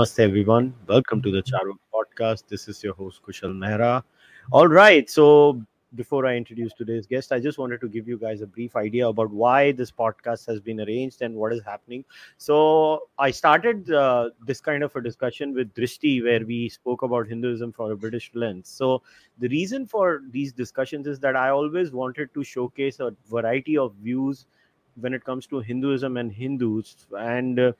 Namaste, everyone. Welcome to the Charvak podcast. This is your host, Kushal Mehra. All right. So, before I introduce today's guest, I just wanted to give you guys a brief idea about why this podcast has been arranged and what is happening. So, I started uh, this kind of a discussion with Drishti, where we spoke about Hinduism from a British lens. So, the reason for these discussions is that I always wanted to showcase a variety of views when it comes to Hinduism and Hindus. And uh,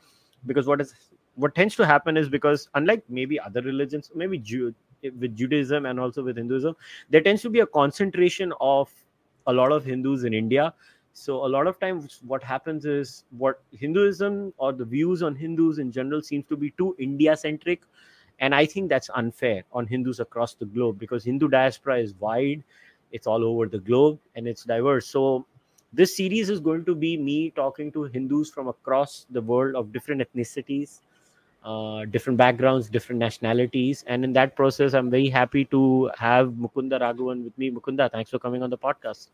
because what is what tends to happen is because unlike maybe other religions maybe Jew, with judaism and also with hinduism there tends to be a concentration of a lot of hindus in india. So a lot of times what happens is what hinduism or the views on hindus in general seems to be too india centric and i think that's unfair on hindus across the globe because hindu diaspora is wide. It's all over the globe and it's diverse. So this series is going to be me talking to hindus from across the world of different ethnicities uh, different backgrounds, different nationalities. And in that process, I'm very happy to have Mukunda Raghavan with me. Mukunda, thanks for coming on the podcast.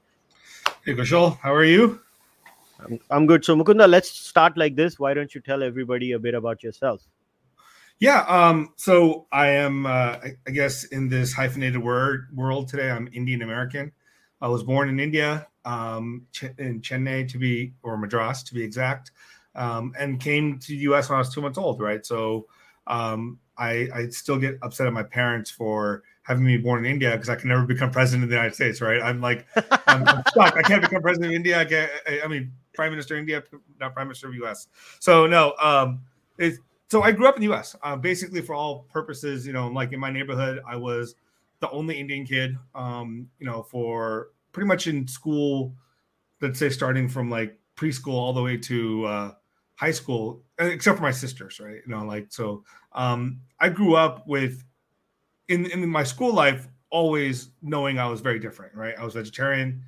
Hey, Kushal, how are you? I'm, I'm good. So, Mukunda, let's start like this. Why don't you tell everybody a bit about yourself? Yeah. Um, so I am, uh, I, I guess, in this hyphenated word world today. I'm Indian American. I was born in India, um, in Chennai to be, or Madras to be exact um, and came to the U.S. when I was two months old. Right, so um, I, I still get upset at my parents for having me born in India because I can never become president of the United States. Right, I'm like I'm, I'm stuck. I can't become president of India. I, can't, I, I mean, prime minister of India, not prime minister of U.S. So no, um, it's so I grew up in the U.S. Uh, basically for all purposes. You know, like in my neighborhood, I was the only Indian kid. Um, you know, for pretty much in school, let's say starting from like preschool all the way to uh, high school, except for my sisters, right? You know, like so. Um, I grew up with in in my school life always knowing I was very different, right? I was vegetarian.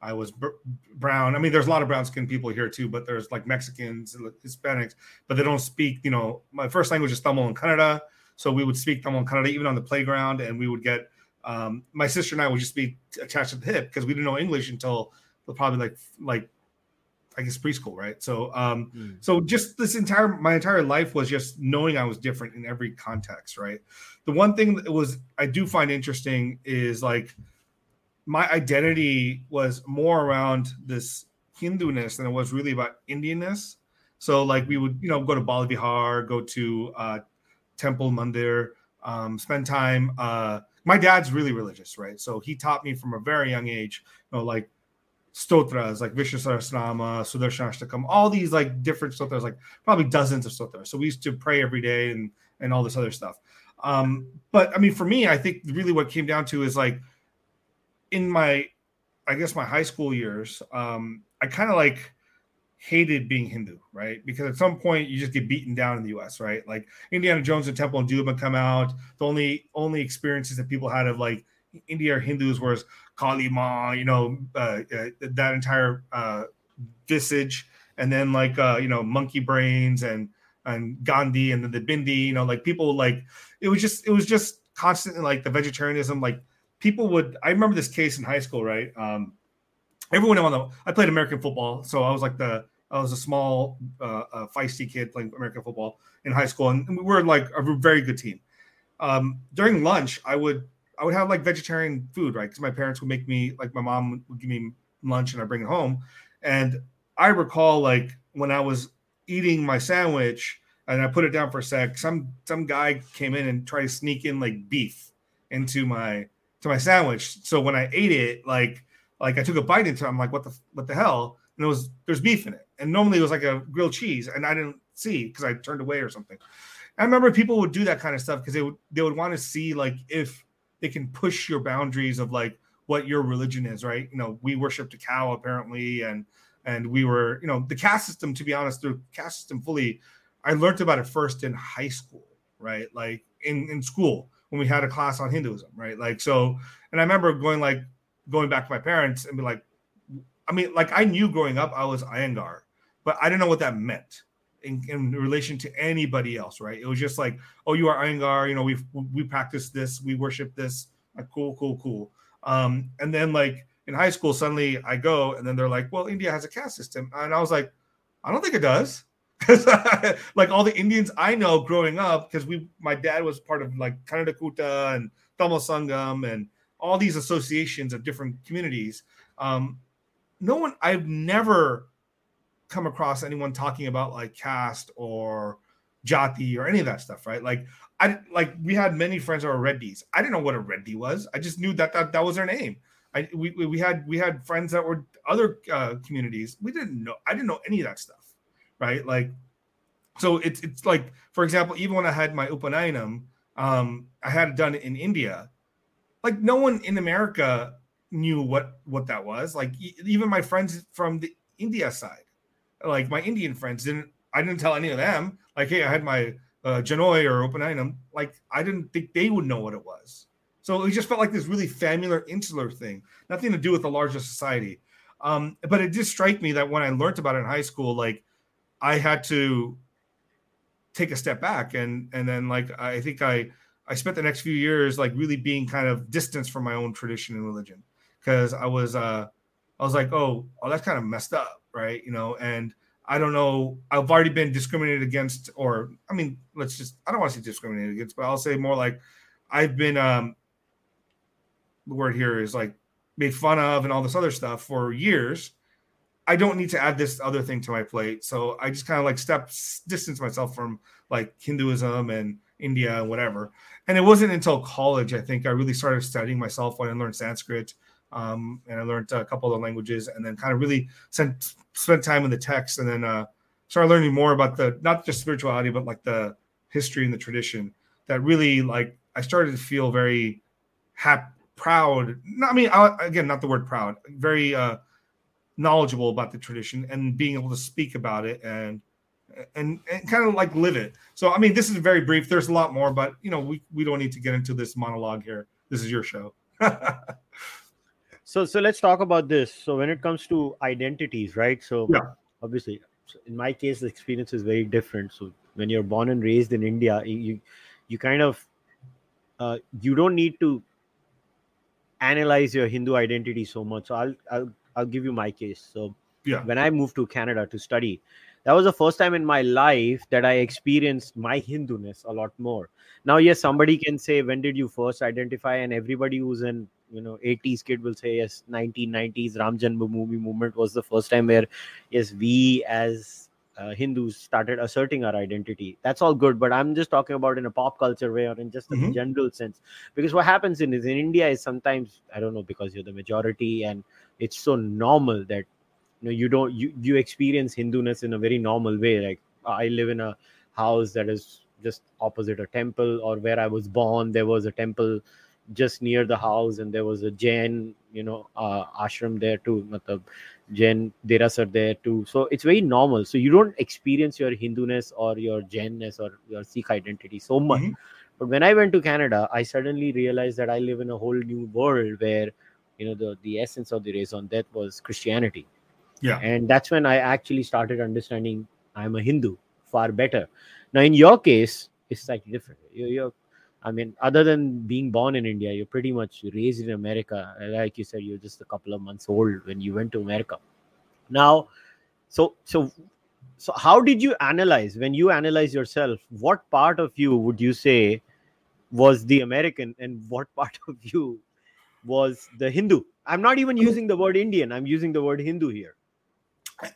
I was br- brown. I mean, there's a lot of brown skinned people here too, but there's like Mexicans, Hispanics, but they don't speak. You know, my first language is Tamil in Kannada, so we would speak Tamil and Kannada even on the playground, and we would get. Um, my sister and I would just be attached to the hip because we didn't know English until probably like like I guess preschool, right? So, um, mm. so just this entire my entire life was just knowing I was different in every context, right? The one thing that was I do find interesting is like my identity was more around this Hindu-ness than it was really about Indianness. So, like we would, you know, go to Bala Vihar, go to uh, Temple Mandir, um, spend time. Uh, my dad's really religious, right? So he taught me from a very young age, you know, like stotras like Vishnu Sahasranama, Sudarshanashtakam, all these like different stotras, like probably dozens of stotras. So we used to pray every day and and all this other stuff. Um, but I mean, for me, I think really what came down to is like in my, I guess my high school years, um, I kind of like hated being Hindu, right? Because at some point you just get beaten down in the U.S., right? Like Indiana Jones and Temple and Doom come out. The only only experiences that people had of like India or Hindus whereas Kali Ma, you know, uh, uh, that entire uh, visage, and then like uh, you know, monkey brains and and Gandhi, and then the Bindi, you know, like people like it was just it was just constantly like the vegetarianism, like people would. I remember this case in high school, right? Um, everyone on the I played American football, so I was like the I was a small, uh, feisty kid playing American football in high school, and we were like a very good team. Um, during lunch, I would I would have like vegetarian food, right? Because my parents would make me like my mom would give me lunch and I bring it home. And I recall like when I was eating my sandwich and I put it down for a sec, some some guy came in and tried to sneak in like beef into my to my sandwich. So when I ate it, like like I took a bite into it, I'm like, what the what the hell? And it was there's beef in it. And normally it was like a grilled cheese, and I didn't see because I turned away or something. I remember people would do that kind of stuff because they would they would want to see like if they can push your boundaries of like what your religion is, right? You know, we worshiped a cow apparently, and and we were, you know, the caste system. To be honest, the caste system fully, I learned about it first in high school, right? Like in in school when we had a class on Hinduism, right? Like so, and I remember going like going back to my parents and be like, I mean, like I knew growing up I was Iyengar, but I didn't know what that meant in, in relation to anybody else, right? It was just like, oh, you are Iyengar, you know, we we practice this, we worship this, like cool, cool, cool. Um, and then like in high school, suddenly I go, and then they're like, well, India has a caste system, and I was like, I don't think it does. like all the Indians I know growing up, because we my dad was part of like Kannada Kootta and Tamil Sangam and all these associations of different communities. Um, no one I've never come across anyone talking about like caste or jati or any of that stuff, right? Like I like we had many friends that were Reddys. I didn't know what a Reddy was. I just knew that that, that was their name. I we, we had we had friends that were other uh, communities. We didn't know. I didn't know any of that stuff, right? Like, so it's it's like for example, even when I had my Upanayanam, um, I had it done in India. Like no one in America knew what what that was. Like even my friends from the India side, like my Indian friends didn't. I didn't tell any of them. Like, hey, I had my uh, Janoi or Upanayanam. Like I didn't think they would know what it was. So it just felt like this really familiar, insular thing, nothing to do with the larger society. Um, but it did strike me that when I learned about it in high school, like I had to take a step back and and then like I think I I spent the next few years like really being kind of distanced from my own tradition and religion because I was uh I was like oh oh that's kind of messed up right you know and I don't know I've already been discriminated against or I mean let's just I don't want to say discriminated against but I'll say more like I've been um the word here is like made fun of and all this other stuff for years. I don't need to add this other thing to my plate. So I just kind of like step distance myself from like Hinduism and India and whatever. And it wasn't until college, I think, I really started studying myself when I learned Sanskrit. Um, and I learned a couple of the languages and then kind of really spent, spent time in the text and then uh, started learning more about the not just spirituality, but like the history and the tradition that really like I started to feel very happy proud. I mean, again, not the word proud. Very uh, knowledgeable about the tradition and being able to speak about it and and and kind of like live it. So, I mean, this is very brief. There's a lot more, but you know, we we don't need to get into this monologue here. This is your show. so, so let's talk about this. So, when it comes to identities, right? So, yeah. obviously, in my case, the experience is very different. So, when you're born and raised in India, you you kind of uh, you don't need to analyze your Hindu identity so much. So I'll I'll I'll give you my case. So yeah, when I moved to Canada to study, that was the first time in my life that I experienced my Hinduness a lot more. Now, yes, somebody can say, when did you first identify? And everybody who's in you know 80s kid will say yes 1990s ram janmabhoomi movement was the first time where yes we as uh, Hindus started asserting our identity. That's all good, but I'm just talking about in a pop culture way or in just a mm-hmm. general sense. Because what happens in is in India is sometimes I don't know because you're the majority and it's so normal that you know you don't you you experience Hinduness in a very normal way. Like I live in a house that is just opposite a temple, or where I was born, there was a temple just near the house, and there was a Jain, you know, uh, ashram there too. Matlab, Jain Deras are there too. So it's very normal. So you don't experience your Hinduness or your Jainness or your Sikh identity so much. Mm-hmm. But when I went to Canada, I suddenly realized that I live in a whole new world where, you know, the, the essence of the raison d'etre was Christianity. Yeah. And that's when I actually started understanding I'm a Hindu far better. Now, in your case, it's slightly different. You're, you're I mean, other than being born in India, you're pretty much raised in America. Like you said, you're just a couple of months old when you went to America. Now, so so so how did you analyze when you analyze yourself? What part of you would you say was the American, and what part of you was the Hindu? I'm not even using the word Indian. I'm using the word Hindu here.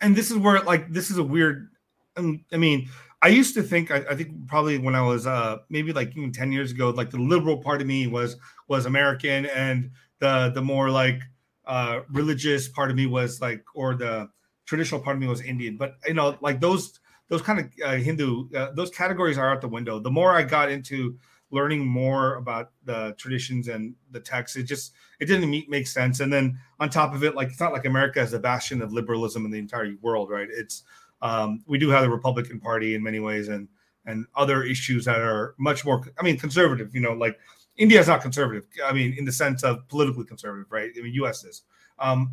And this is where, like, this is a weird. Um, I mean, I used to think I, I, think probably when I was uh maybe like even 10 years ago, like the liberal part of me was was American and the the more like uh religious part of me was like or the traditional part of me was Indian. But you know, like those those kind of uh, Hindu uh, those categories are out the window. The more I got into learning more about the traditions and the texts, it just it didn't make sense. And then on top of it, like it's not like America is a bastion of liberalism in the entire world, right? It's um, we do have the Republican Party in many ways, and and other issues that are much more. I mean, conservative. You know, like India is not conservative. I mean, in the sense of politically conservative, right? I mean, U.S. is. Um,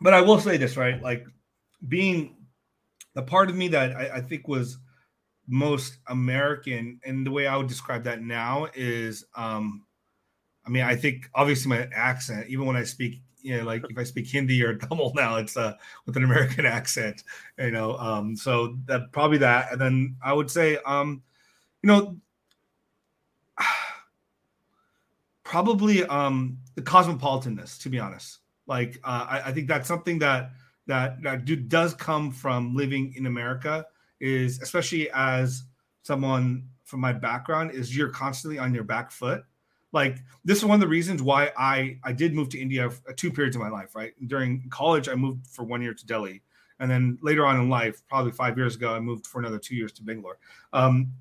but I will say this, right? Like being the part of me that I, I think was most American, and the way I would describe that now is, um, I mean, I think obviously my accent, even when I speak you know, like if I speak Hindi or Tamil now, it's uh, with an American accent, you know. Um, so that probably that, and then I would say, um, you know, probably um, the cosmopolitanness. To be honest, like uh, I, I think that's something that that that do, does come from living in America. Is especially as someone from my background, is you're constantly on your back foot like this is one of the reasons why I I did move to India uh, two periods of my life. Right during college, I moved for one year to Delhi, and then later on in life, probably five years ago, I moved for another two years to Bangalore. Um,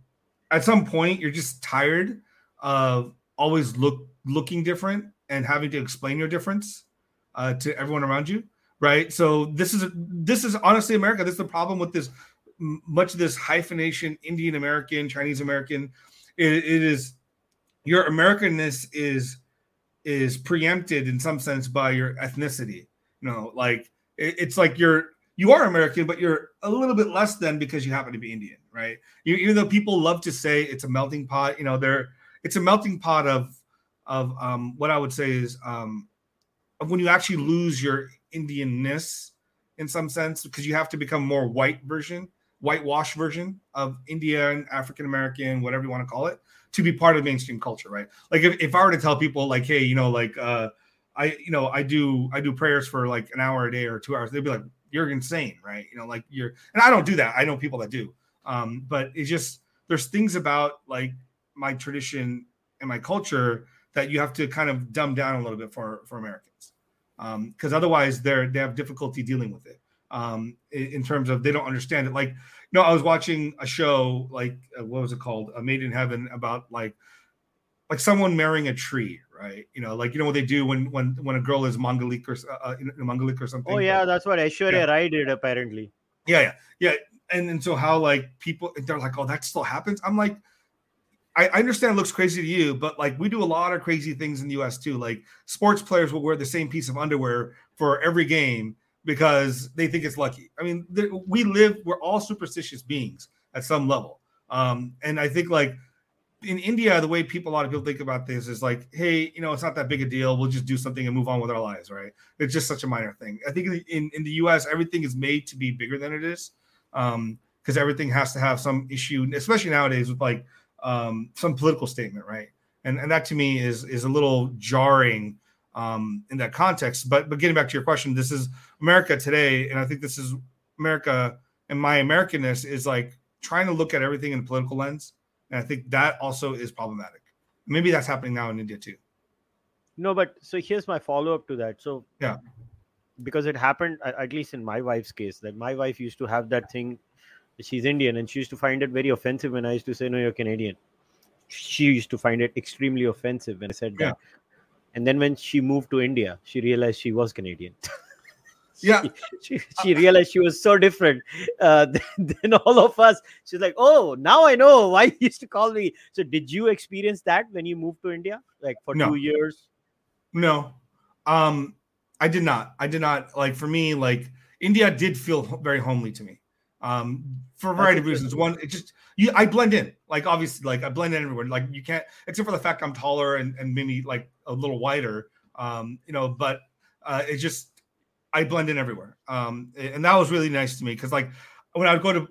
at some point, you're just tired of always look looking different and having to explain your difference uh, to everyone around you. Right. So this is this is honestly America. This is the problem with this much of this hyphenation, Indian American, Chinese American. it, it is your Americanness is is preempted in some sense by your ethnicity. You know, like it, it's like you're you are American, but you're a little bit less than because you happen to be Indian, right? You, even though people love to say it's a melting pot, you know, there it's a melting pot of of um, what I would say is um, when you actually lose your Indianness in some sense because you have to become more white version, whitewash version of India and African American, whatever you want to call it to be part of mainstream culture, right? Like if, if I were to tell people like, hey, you know, like uh I you know, I do I do prayers for like an hour a day or two hours, they'd be like, You're insane, right? You know, like you're and I don't do that. I know people that do. Um, but it's just there's things about like my tradition and my culture that you have to kind of dumb down a little bit for for Americans. Um, because otherwise they're they have difficulty dealing with it. Um, in, in terms of they don't understand it. Like no, I was watching a show like uh, what was it called? A Made in Heaven about like like someone marrying a tree, right? You know, like you know what they do when when when a girl is Manglik or uh, uh Manglik or something. Oh yeah, that's what Aishwarya yeah. Rai did apparently. Yeah, yeah, yeah. And and so how like people they're like, oh, that still happens. I'm like, I, I understand it looks crazy to you, but like we do a lot of crazy things in the U.S. too. Like sports players will wear the same piece of underwear for every game because they think it's lucky. I mean, we live, we're all superstitious beings at some level. Um, and I think like in India, the way people, a lot of people think about this is like, hey, you know, it's not that big a deal. We'll just do something and move on with our lives, right? It's just such a minor thing. I think in, in the US, everything is made to be bigger than it is because um, everything has to have some issue, especially nowadays with like um, some political statement, right? And, and that to me is is a little jarring um, in that context. But but getting back to your question, this is America today, and I think this is America and my Americanness is like trying to look at everything in a political lens, and I think that also is problematic. Maybe that's happening now in India too. No, but so here's my follow up to that. So yeah, because it happened at least in my wife's case that my wife used to have that thing. She's Indian, and she used to find it very offensive when I used to say, "No, you're Canadian." She used to find it extremely offensive when I said yeah. that and then when she moved to India, she realized she was Canadian. yeah, she, she, realized she was so different uh, than, than, all of us. She's like, "Oh, now I know why he used to call me." So, did you experience that when you moved to India, like for no. two years? No, um, I did not. I did not. Like for me, like India did feel very homely to me um, for a variety of reasons. One, it just you, I blend in. Like obviously, like I blend in everywhere. Like you can't, except for the fact I'm taller and, and maybe like a little wider. Um, you know, but uh, it just I blend in everywhere. Um, and that was really nice to me because like when I would go to,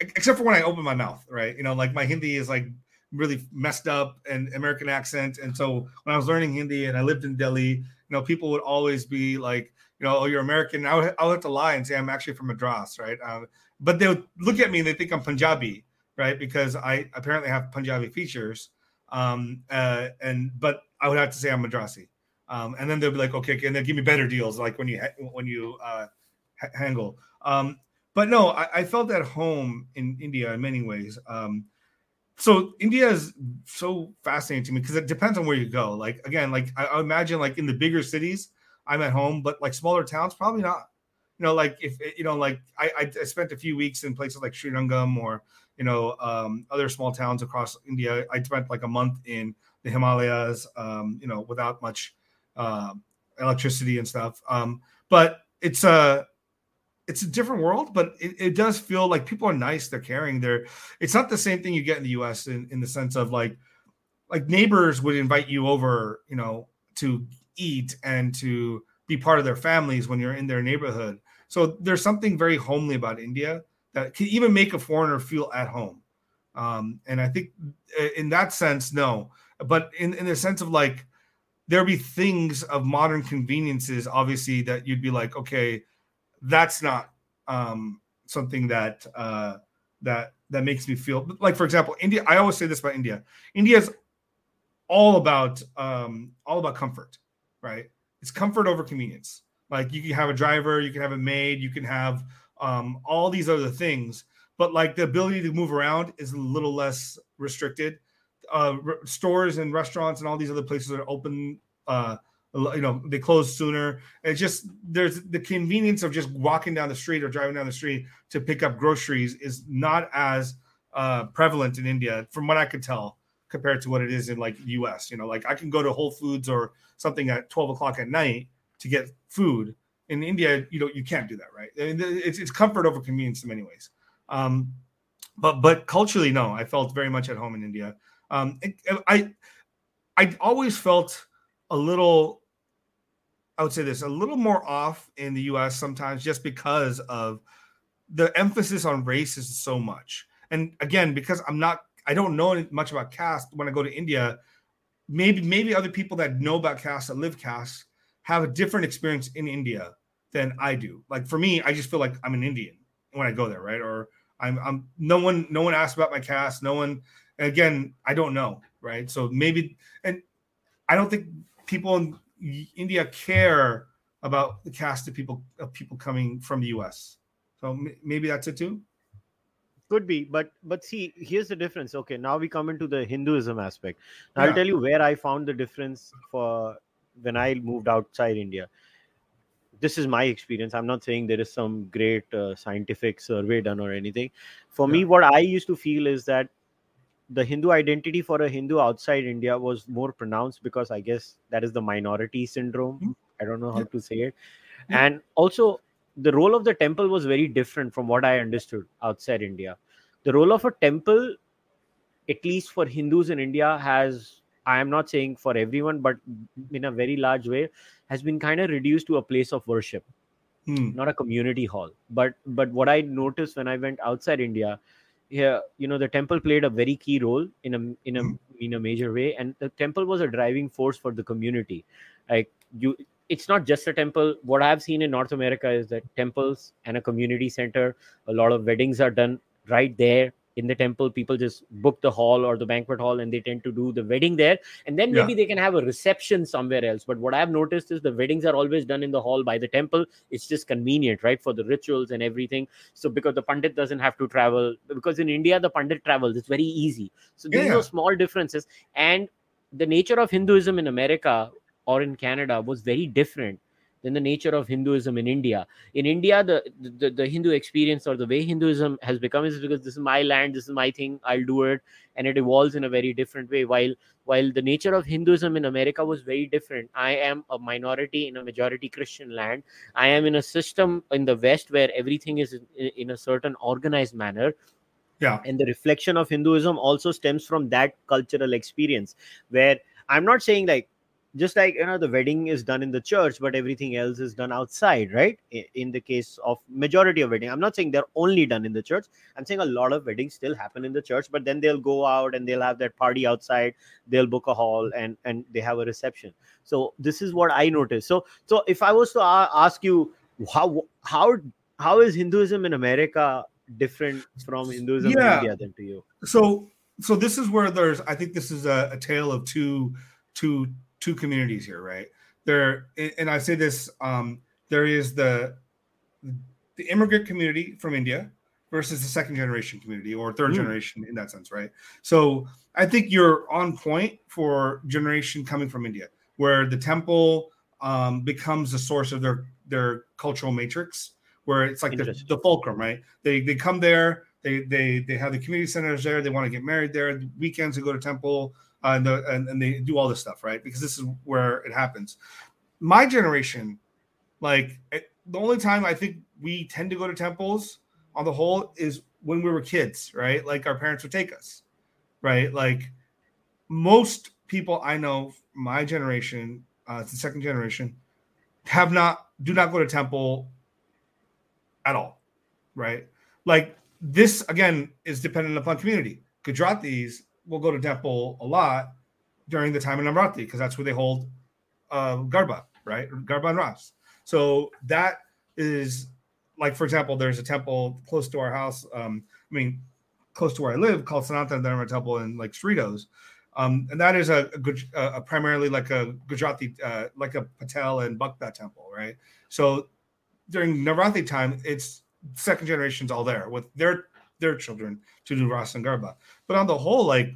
except for when I open my mouth, right? You know, like my Hindi is like really messed up and American accent. And so when I was learning Hindi and I lived in Delhi, you know, people would always be like, you know, oh, you're American. I would, I would have to lie and say I'm actually from Madras, right? Um, but they would look at me and they think I'm Punjabi, right? Because I apparently have Punjabi features. Um, uh, and but I would have to say I'm Madrasi. Um, and then they'll be like, okay, and they'll give me better deals, like when you when you uh, hangle. Um, but no, I, I, felt at home in India in many ways. Um, so India is so fascinating to me because it depends on where you go. Like again, like I, I imagine like in the bigger cities, I'm at home, but like smaller towns, probably not you know, like if you know, like I, I spent a few weeks in places like Srirangam or you know um, other small towns across India. I spent like a month in the Himalayas, um, you know, without much uh, electricity and stuff. Um, but it's a it's a different world, but it, it, does feel like people are nice. They're caring. They're it's not the same thing you get in the U.S. in, in the sense of like like neighbors would invite you over, you know, to eat and to be part of their families when you're in their neighborhood. So there's something very homely about India that can even make a foreigner feel at home. Um, and I think uh, in that sense, no. But in, in the sense of like, there'll be things of modern conveniences, obviously, that you'd be like, okay, that's not um, something that uh, that that makes me feel like, for example, India. I always say this about India. India is all about um, all about comfort, right? It's comfort over convenience. Like you can have a driver, you can have a maid, you can have um, all these other things, but like the ability to move around is a little less restricted. Uh, stores and restaurants and all these other places are open. Uh, you know, they close sooner. It's just there's the convenience of just walking down the street or driving down the street to pick up groceries is not as uh, prevalent in India, from what I could tell, compared to what it is in like U.S. You know, like I can go to Whole Foods or something at 12 o'clock at night to get food. In India, you know, you can't do that, right? It's, it's comfort over convenience in many ways. Um, but but culturally, no, I felt very much at home in India. Um, I I always felt a little. I would say this a little more off in the U.S. sometimes, just because of the emphasis on race is so much. And again, because I'm not, I don't know much about caste when I go to India. Maybe maybe other people that know about caste that live caste have a different experience in India than I do. Like for me, I just feel like I'm an Indian when I go there, right? Or I'm I'm no one no one asks about my caste. No one again, I don't know, right? So maybe and I don't think people in India care about the caste of people of people coming from the US. So m- maybe that's it too. Could be, but but see, here's the difference. Okay, now we come into the Hinduism aspect. Now Yeah. I'll tell you where I found the difference for when I moved outside India. This is my experience. I'm not saying there is some great uh, scientific survey done or anything. For me, what I used to feel is that the Hindu identity for a Hindu outside India was more pronounced because I guess that is the minority syndrome. Mm. I don't know how to say it. Yeah. And also, the role of the temple was very different from what I understood outside India. The role of a temple, at least for Hindus in India, has, I am not saying for everyone, but in a very large way, has been kind of reduced to a place of worship Hmm. not a community hall but but what i noticed when i went outside india here you know the temple played a very key role in a in a Mhm. in a major way and the temple was a driving force for the community. Like you it's not just a temple. What i've seen in north america is that temples and a community center a lot of weddings are done right there in the temple people just book the hall or the banquet hall and they tend to do the wedding there. And then Yeah. maybe they can have a reception somewhere else. But what i've noticed is the weddings are always done in the hall by the temple. It's just convenient right for the rituals and everything. So because the pandit doesn't have to travel because in india the pandit travels. It's very easy. So these Yeah. are small differences. And the nature of hinduism in america or in canada was very different than the nature of hinduism in india in india the, the the hindu experience or the way hinduism has become is because this is my land this is my thing i'll do it and it evolves in a very different way while while the nature of hinduism in america was very different i am a minority in a majority christian land I am in a system in the West where everything is in, in a certain organized manner. Yeah. And the reflection of Hinduism also stems from that cultural experience where I'm not saying like, just like you know the wedding is done in the church but everything else is done outside right? In the case of majority of wedding. I'm not saying they're only done in the church. I'm saying a lot of weddings still happen in the church but then they'll go out and they'll have that party outside. They'll book a hall and and they have a reception. So this is what i noticed. So so if i was to ask you how how how is hinduism in america different from hinduism Yeah. in india than to you? So so this is where there's i think this is a, a tale of two two two communities here right? There and i say this um there is the the immigrant community from india versus the second generation community or third Mm. generation in that sense right? So i think you're on point for generation coming from india where the temple um, becomes the source of their their cultural matrix where it's like the, the fulcrum right? They they come there they they they have the community centers there they want to get married there weekends they go to temple uh, and, the, and and they do all this stuff right because this is where it happens my generation like it, the only time i think we tend to go to temples on the whole is when we were kids right like our parents would take us right like most people i know my generation uh it's the second generation have not do not go to temple at all, right? Like this again is dependent upon community. Gujaratis will go to temple a lot during the time of Navratri because that's where they hold uh, Garba, right? Garba and Ras. So that is like, for example, there's a temple close to our house. Um, I mean, close to where I live called Sanatana Dharma Temple in like Cerritos. Um, and that is a, a, a, primarily like a Gujarati, uh, like a Patel and Bhakta temple, right? So during Navratri time, it's second generations all there with their their children to do Ras and Garba. But on the whole, like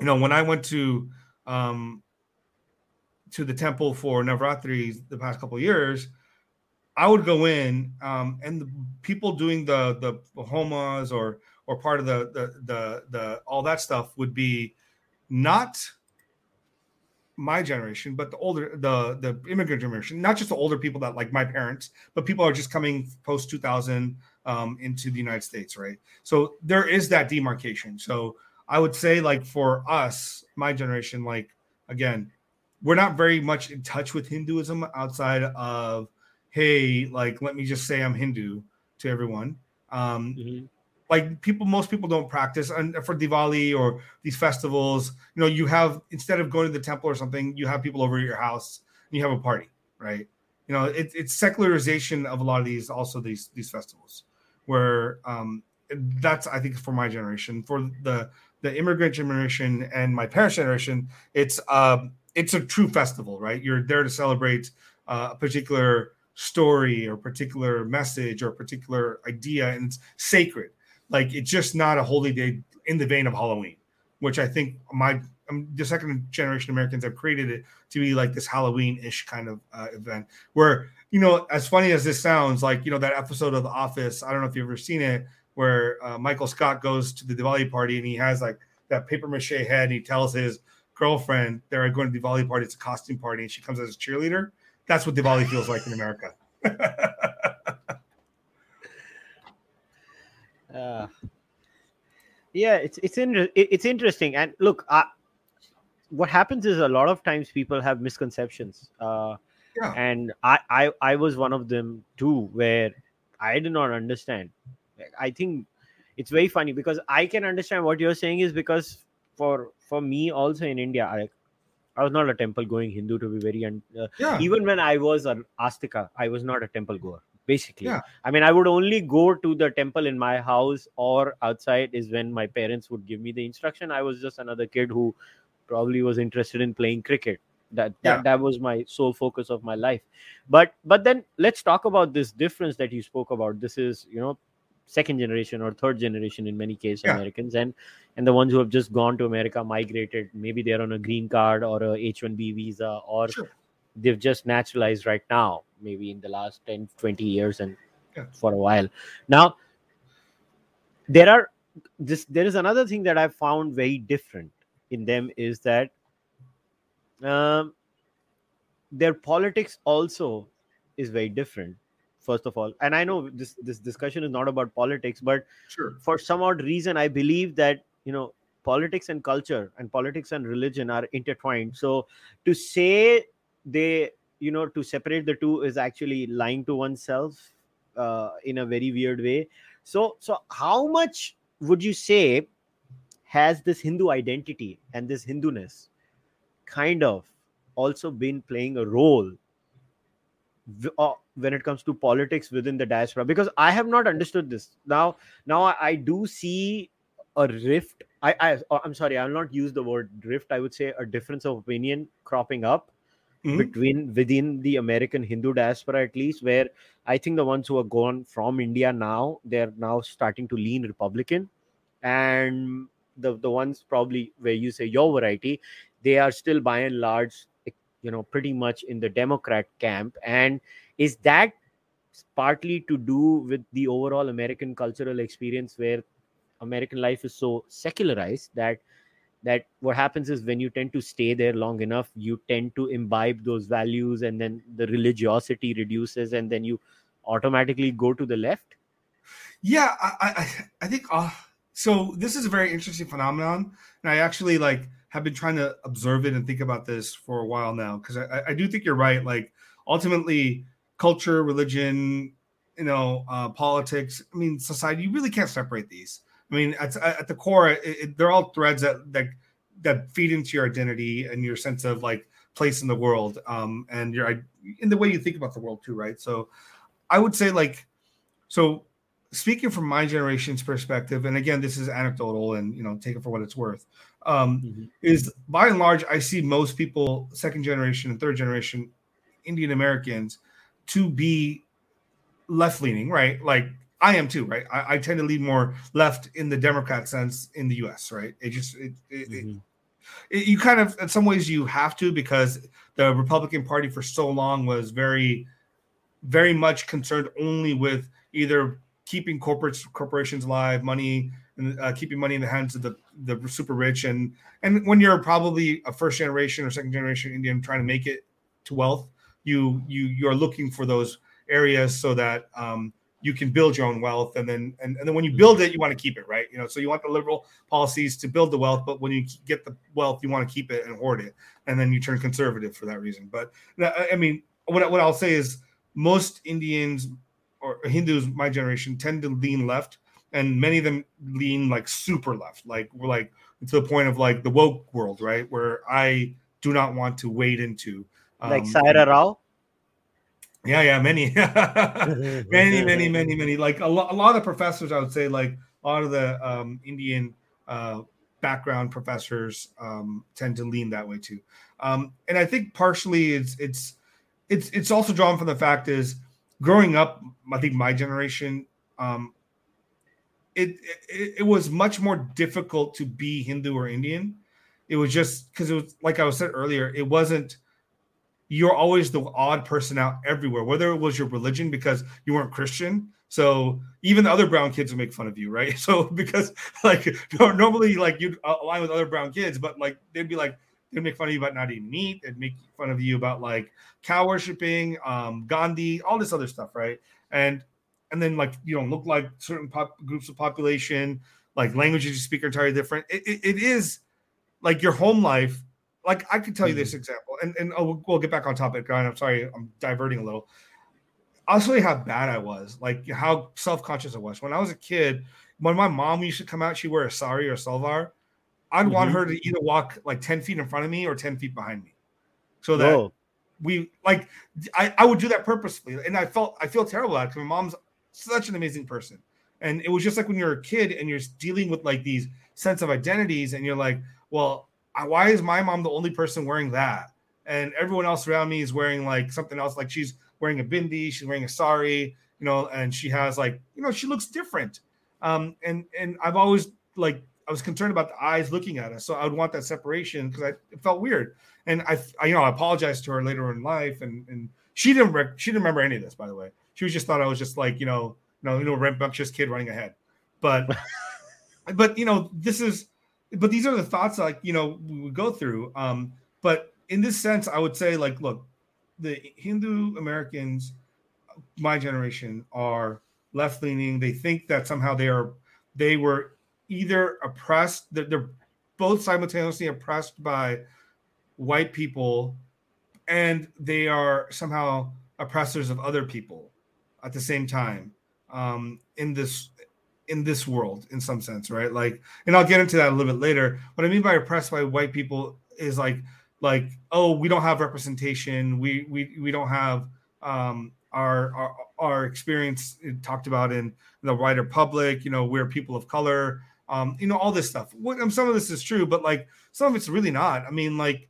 you know, when I went to um, to the temple for Navratri the past couple years, I would go in um, and the people doing the the homas or or part of the the the, the all that stuff would be not my generation, but the older the the immigrant generation, not just the older people that like my parents, but people are just coming post 2000 um, into the United States, right? So there is that demarcation. So I would say like for us, my generation, like again, we're not very much in touch with Hinduism outside of hey, like let me just say I'm Hindu to everyone. Um, mm-hmm. Like people, most people don't practice, and for Diwali or these festivals, you know, you have instead of going to the temple or something, you have people over at your house and you have a party, right? You know, it, it's secularization of a lot of these, also these these festivals, where um, that's I think for my generation, for the the immigrant generation and my parents' generation, it's um, it's a true festival, right? You're there to celebrate uh, a particular story or particular message or particular idea, and it's sacred. Like it's just not a holy day in the vein of Halloween, which I think my um, the second generation Americans have created it to be like this Halloween-ish kind of uh, event where you know, as funny as this sounds, like you know that episode of The Office. I don't know if you've ever seen it, where uh, Michael Scott goes to the Diwali party and he has like that paper mache head. And he tells his girlfriend they're going to Diwali party. It's a costume party, and she comes as a cheerleader. That's what Diwali feels like in America. uh, yeah, it's it's in, it's interesting. And look, uh, what happens is a lot of times people have misconceptions. Uh, yeah. And I, I I was one of them too, where I did not understand. I think it's very funny because I can understand what you're saying is because for for me also in India, I I was not a temple going Hindu to be very un- uh, yeah. even when I was an astika, I was not a temple goer. Basically, yeah. I mean, I would only go to the temple in my house or outside is when my parents would give me the instruction. I was just another kid who probably was interested in playing cricket. That that, that was my sole focus of my life. But but then let's talk about this difference that you spoke about. This is you know second generation or third generation in many cases yeah. americans and and the ones who have just gone to america migrated maybe they're on a green card or a h1b visa or sure. they've just naturalized right now maybe in the last 10 20 years and yeah. for a while now there are this there is another thing that i found very different in them is that um, their politics also is very different first of all. And i know this this discussion is not about politics but sure. for some odd reason i believe that you know politics and culture and politics and religion are intertwined. So to say they you know to separate the two is actually lying to oneself uh, in a very weird way. So so how much would you say has this hindu identity and this hinduness kind of also been playing a role uh, when it comes to politics within the diaspora? Because i have not understood this. Now now i, do see a rift. I, I oh, i'm sorry i'll not use the word rift. I would say a difference of opinion cropping up mm-hmm. between within the american hindu diaspora at least where i think the ones who are gone from india now they're now starting to lean republican. And the the ones probably where you say your variety they are still by and large you know pretty much in the democrat camp. And is that partly to do with the overall american cultural experience where american life is so secularized that that what happens is when you tend to stay there long enough you tend to imbibe those values and then the religiosity reduces and then you automatically go to the left? Yeah i i, I think uh, so this is a very interesting phenomenon and i actually like have been trying to observe it and think about this for a while now because I, I do think you're right. Like ultimately culture, religion, you know, uh, politics. I mean, society. You really can't separate these. I mean, at, at the core, it, it, they're all threads that that that feed into your identity and your sense of like place in the world, um, and your in the way you think about the world too, right? So, I would say like, so speaking from my generation's perspective, and again, this is anecdotal, and you know, take it for what it's worth. Um, mm-hmm. Is by and large, I see most people, second generation and third generation Indian Americans, to be left leaning, right? Like I am too, right? I, I, tend to lean more left in the Democrat sense in the U.S., right? It just it, it, mm-hmm. it, you kind of in some ways you have to because the Republican Party for so long was very, very much concerned only with either keeping corporate corporations alive, money, and uh, keeping money in the hands of the the super rich, and and when you're probably a first generation or second generation Indian trying to make it to wealth, you you you're looking for those areas so that um, you can build your own wealth. And then and, and then when you build it you want to keep it right? You know so you want the liberal policies to build the wealth but when you get the wealth you want to keep it and hoard it. And then you turn conservative for that reason. But i mean what, what i'll say is most indians or hindus my generation tend to lean left and many of them lean like super left like we're like to the point of like the woke world right where i do not want to wade into um, like Saira Rao yeah, yeah, many, many, many, many, many. Like a, lo- a lot of professors, I would say, like a lot of the um, Indian uh, background professors um, tend to lean that way too. Um, and I think partially it's it's it's it's also drawn from the fact is growing up. I think my generation, um, it, it it was much more difficult to be Hindu or Indian. It was just because it was like I was said earlier. It wasn't you're always the odd person out everywhere, whether it was your religion because you weren't Christian. So even the other brown kids would make fun of you, right? So because like normally like you'd align with other brown kids, but like they'd be like they'd make fun of you about not eating meat, they'd make fun of you about like cow worshiping, um, Gandhi, all this other stuff, right? And and then like you don't look like certain pop, groups of population, like languages you speak are entirely different. It, it, it is like your home life like I could tell you this mm-hmm. example, and and oh, we'll, we'll get back on topic. And I'm sorry, I'm diverting a little. I'll show you how bad I was, like how self conscious I was when I was a kid. When my mom used to come out, she'd wear a sari or a salwar. I'd mm-hmm. want her to either walk like ten feet in front of me or ten feet behind me, so that Whoa. we like I, I would do that purposely. and I felt I feel terrible at it because my mom's such an amazing person, and it was just like when you're a kid and you're dealing with like these sense of identities, and you're like, well, why is my mom the only person wearing that? And everyone else around me is wearing like something else. Like she's wearing a bindi, she's wearing a sari, you know, and she has like, you know, she looks different. Um, and and I've always like I was concerned about the eyes looking at us, so I would want that separation because I it felt weird. And I, I, you know, I apologized to her later in life, and and she didn't rec- she didn't remember any of this, by the way. She was just thought I was just like you know, you know, you know, rambunctious kid running ahead. But but you know, this is but these are the thoughts like you know we would go through. Um, but in this sense, I would say like, look, the Hindu Americans, my generation, are left leaning. They think that somehow they are they were either oppressed. They're, they're both simultaneously oppressed by white people, and they are somehow oppressors of other people at the same time um, in this in this world in some sense, right? Like, and I'll get into that a little bit later. What I mean by oppressed by white people is like, like, oh, we don't have representation. We we we don't have um, our our our experience talked about in the wider public. You know, we're people of color. Um, you know, all this stuff. What, um, some of this is true, but like some of it's really not. I mean, like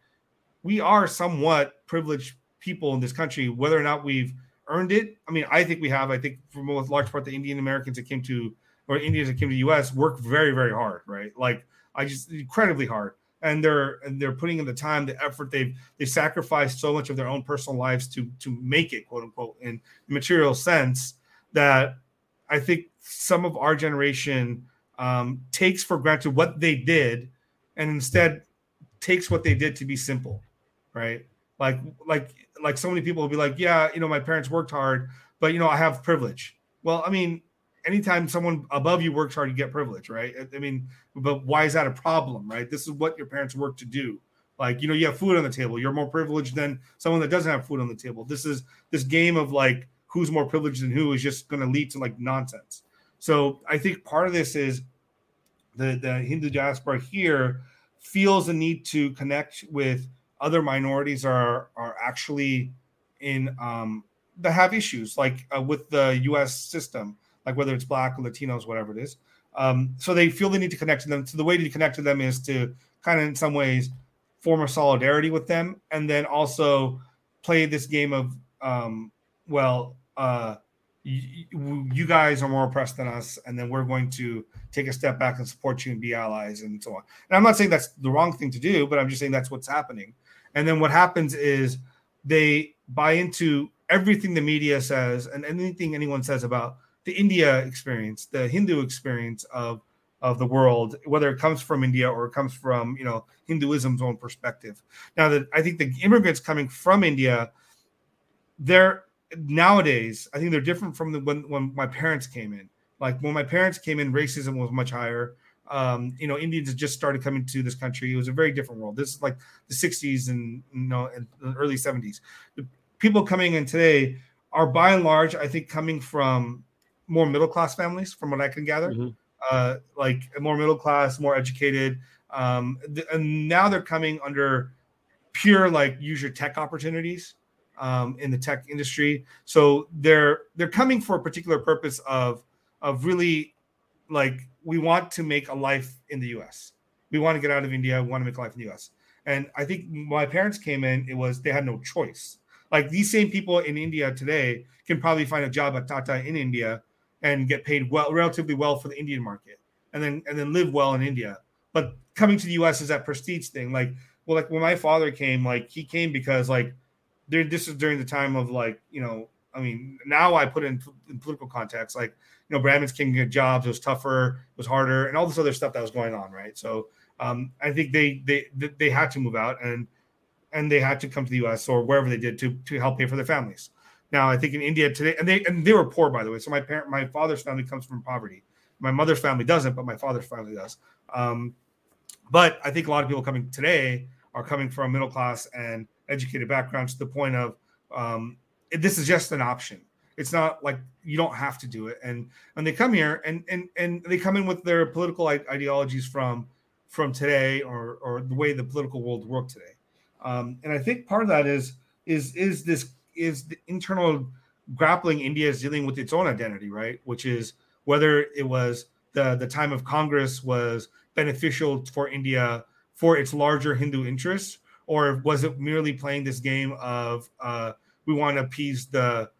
we are somewhat privileged people in this country, whether or not we've earned it. I mean, I think we have. I think for most large part, the Indian Americans that came to or Indians that came to the U.S. work very, very hard, right? Like I just incredibly hard, and they're and they're putting in the time, the effort. They've they sacrificed so much of their own personal lives to to make it, quote unquote, in material sense that I think some of our generation um, takes for granted what they did, and instead takes what they did to be simple, right? Like like like so many people will be like, yeah, you know, my parents worked hard, but you know, I have privilege. Well, I mean, anytime someone above you works hard, you get privilege, right? I mean, but why is that a problem, right? This is what your parents work to do, Like, you know, you have food on the table. You're more privileged than someone that doesn't have food on the table. This is this game of like who's more privileged than who is just going to lead to like nonsense. So I think part of this is the the Hindu diaspora here feels the need to connect with other minorities are are actually in um that have issues like uh, with the U.S. system, like whether it's black or Latinos, whatever it is. Um, so they feel they need to connect to them. So the way to connect to them is to kind of, in some ways, form a solidarity with them, and then also play this game of, um, well, uh, you, guys are more oppressed than us, and then we're going to take a step back and support you and be allies and so on. And I'm not saying that's the wrong thing to do, but I'm just saying that's what's happening. And then what happens is they buy into everything the media says and anything anyone says about the India experience, the Hindu experience of of the world, whether it comes from India or it comes from you know Hinduism's own perspective. Now that I think the immigrants coming from India, they're nowadays I think they're different from the when when my parents came in. Like when my parents came in, racism was much higher. Um, you know, Indians just started coming to this country. It was a very different world. This is like the 60s and you know, and the early 70s. The people coming in today are by and large, I think, coming from more middle class families, from what I can gather. Mm-hmm. Uh, like more middle class, more educated. Um, th- and now they're coming under pure like use your tech opportunities um, in the tech industry. So they're they're coming for a particular purpose of of really like we want to make a life in the U.S. We want to get out of India. We want to make a life in the U.S. And I think my parents came in. It was they had no choice. Like these same people in India today can probably find a job at Tata in India and get paid well, relatively well for the Indian market, and then and then live well in India. But coming to the U.S. is that prestige thing. Like, well, like when my father came, like he came because like this is during the time of like you know, I mean, now I put in, in political context, like you know, Brahmins can get jobs. It was tougher, it was harder, and all this other stuff that was going on, right? So um, I think they they they had to move out and and they had to come to the U.S. or wherever they did to to help pay for their families. Now I think in India today, and they and they were poor by the way. So my parent, my father's family comes from poverty. My mother's family doesn't, but my father's family does. Um, but I think a lot of people coming today are coming from middle class and educated backgrounds to the point of um, this is just an option. It's not like you don't have to do it. And and they come here and and and they come in with their political ideologies from from today or or the way the political world works today. Um, and I think part of that is is is this is the internal grappling India is dealing with its own identity, right? Which is whether it was the the time of Congress was beneficial for India for its larger Hindu interests, or was it merely playing this game of uh, we want to appease the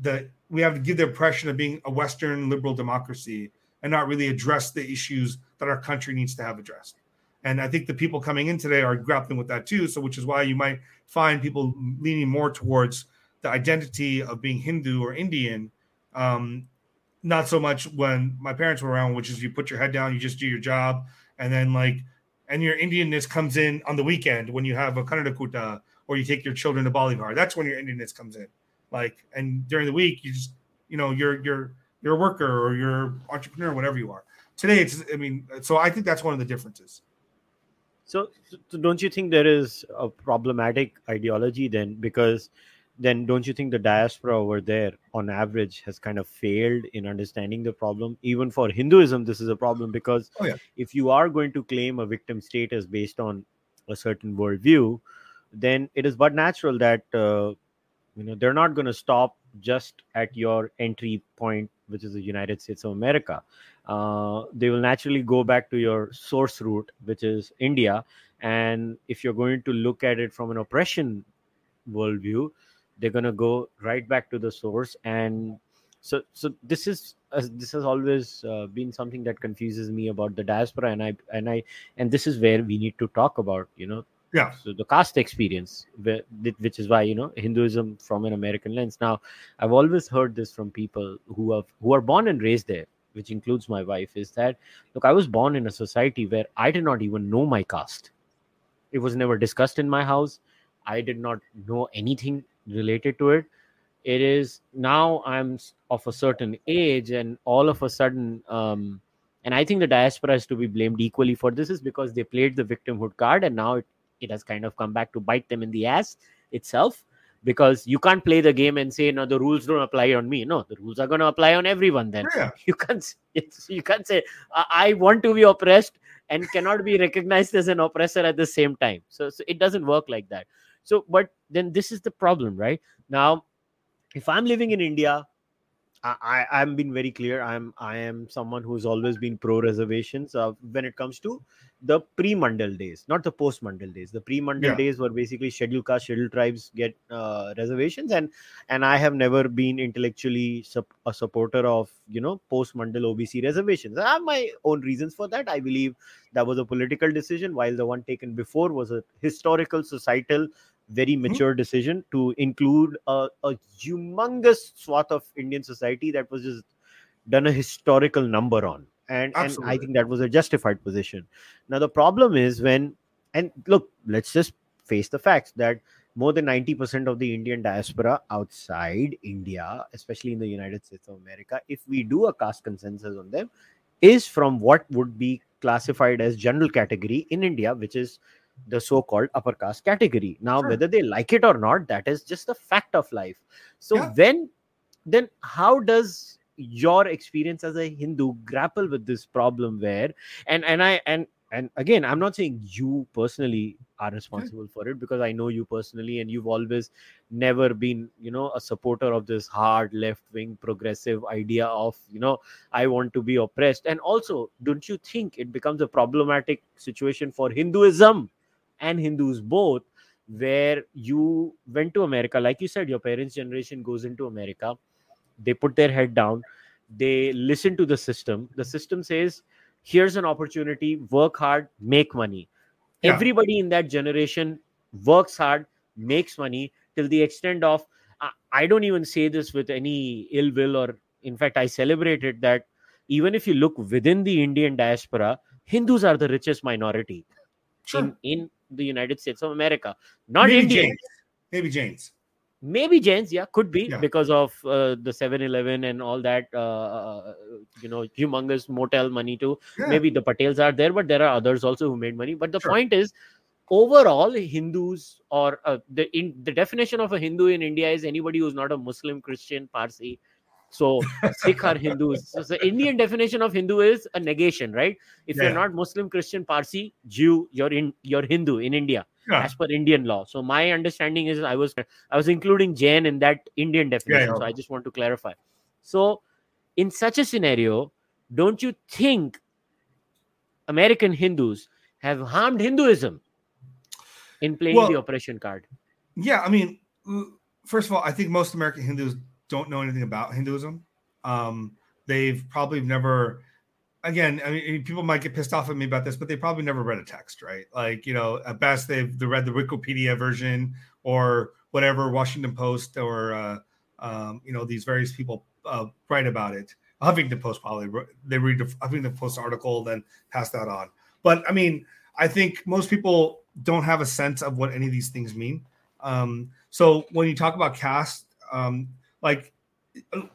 the we have to give the impression of being a Western liberal democracy and not really address the issues that our country needs to have addressed. And I think the people coming in today are grappling with that too. So, which is why you might find people leaning more towards the identity of being Hindu or Indian. Um, not so much when my parents were around, which is you put your head down, you just do your job, and then like, and your Indianness comes in on the weekend when you have a Kannada or you take your children to Balavihar. That's when your Indianness comes in. Like, and during the week, you just, you know, you're you're you're a worker or you're entrepreneur, whatever you are. Today, it's, I mean, so I think that's one of the differences. So, so don't you think there is a problematic ideology then? Because then don't you think the diaspora over there on average has kind of failed in understanding the problem? Even for hinduism this is a problem because oh, yeah. if you are going to claim a victim status based on a certain worldview then it is but natural that uh, you know they're not going to stop just at your entry point which is the united states of america. Uh, they will naturally go back to your source route which is india. And if you're going to look at it from an oppression worldview they're going to go right back to the source. And so so this is uh, this has always uh, been something that confuses me about the diaspora. And i and i and this is where we need to talk about you know yeah. so the caste experience which is why you know hinduism from an american lens. Now i've always heard this from people who have who are born and raised there which includes my wife is that look i was born in a society where i did not even know my caste. It was never discussed in my house. I did not know anything related to it it is now i'm of a certain age and all of a sudden um and i think the diaspora is to be blamed equally for this is because they played the victimhood card and now it, it has kind of come back to bite them in the ass itself because you can't play the game and say no the rules don't apply on me. No the rules are going to apply on everyone then. Yeah. you can't you can't say I I want to be oppressed and cannot be recognized as an oppressor at the same time. So, so it doesn't work like that so but then this is the problem right? Now if i'm living in india I, I I'm been very clear. I'm I am someone who's always been pro reservations uh, when it comes to the pre-Mandal days, not the post-Mandal days. The pre-Mandal Yeah. days were basically scheduled caste, scheduled tribes get uh, reservations, and and I have never been intellectually sup- a supporter of you know post-Mandal OBC reservations. I have my own reasons for that. I believe that was a political decision, while the one taken before was a historical, societal, very hmm. mature decision to include a, a humongous swath of Indian society that was just done a historical number on. And, and I think that was a justified position. Now, the problem is when, and look, let's just face the facts that more than 90% of the Indian diaspora outside India, especially in the United States of America, if we do a caste consensus on them, is from what would be classified as general category in India, which is the so-called upper caste category. Now, Sure. whether they like it or not, that is just a fact of life. So Yeah. when then how does your experience as a Hindu grapple with this problem where and and I and and again I'm not saying you personally are responsible for it because I know you personally and you've always never been you know a supporter of this hard left wing progressive idea of you know I want to be oppressed and also don't you think it becomes a problematic situation for Hinduism and Hindus both where you went to America. Like you said your parents generation goes into America. They put their head down. They listen to the system. The system says here's an opportunity. Work hard make money. Yeah. everybody in that generation works hard makes money till the extent of I, don't even say this with any ill will or in fact i celebrated that even if you look within the indian diaspora hindus are the richest minority. Sure. in, in the united states of america not Maybe indians James. Maybe James. maybe jains yeah could be Yeah. because of uh, the 7-eleven and all that uh, uh, you know humongous motel money too Yeah. maybe the patels are there but there are others also who made money but the Sure. point is overall hindus or uh, the in the definition of a hindu in india is anybody who's not a muslim christian parsi so sikh are hindus so the indian definition of hindu is a negation right if Yeah. you're not muslim christian parsi jew you're in you're hindu in india Yeah. as per indian law so my understanding is i was i was including jain in that indian definition yeah. so i just want to clarify so in such a scenario don't you think american hindus have harmed hinduism in playing Well- the oppression card Yeah, I mean, first of all, I think most American Hindus don't know anything about Hinduism. Um, they've probably never, again, I mean, people might get pissed off at me about this, but they probably never read a text, right? Like, you know, at best they've they read the Wikipedia version or whatever Washington Post or uh, um, you know these various people uh, write about it. Huffington Post probably they read the Huffington Post article, then pass that on. But I mean, I think most people don't have a sense of what any of these things mean. Um, so when you talk about caste, um, like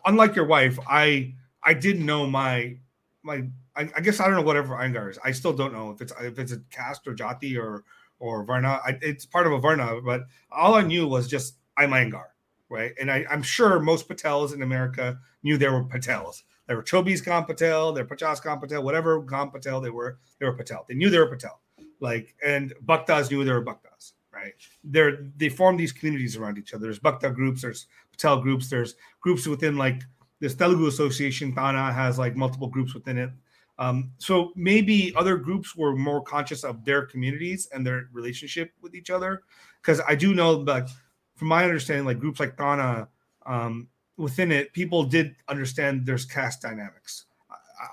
unlike your wife, I I didn't know my my I, I guess I don't know whatever Iyengar is. I still don't know if it's if it's a caste or jati or or varna. I, it's part of a varna, but all I knew was just I'm Iyengar, right? And I, I'm sure most Patels in America knew there were Patels. There were Chobis Khan Patel, there Pachas Khan Patel, whatever Khan Patel they were, they were Patel. They knew they were Patel. Like and Bhaktas knew they were Bhaktas, right? They're they form these communities around each other. There's Bhakta groups, there's Patel groups, there's groups within like this Telugu Association, TANA has like multiple groups within it. Um, so maybe other groups were more conscious of their communities and their relationship with each other. Because I do know that from my understanding, like groups like TANA, um, within it, people did understand there's caste dynamics.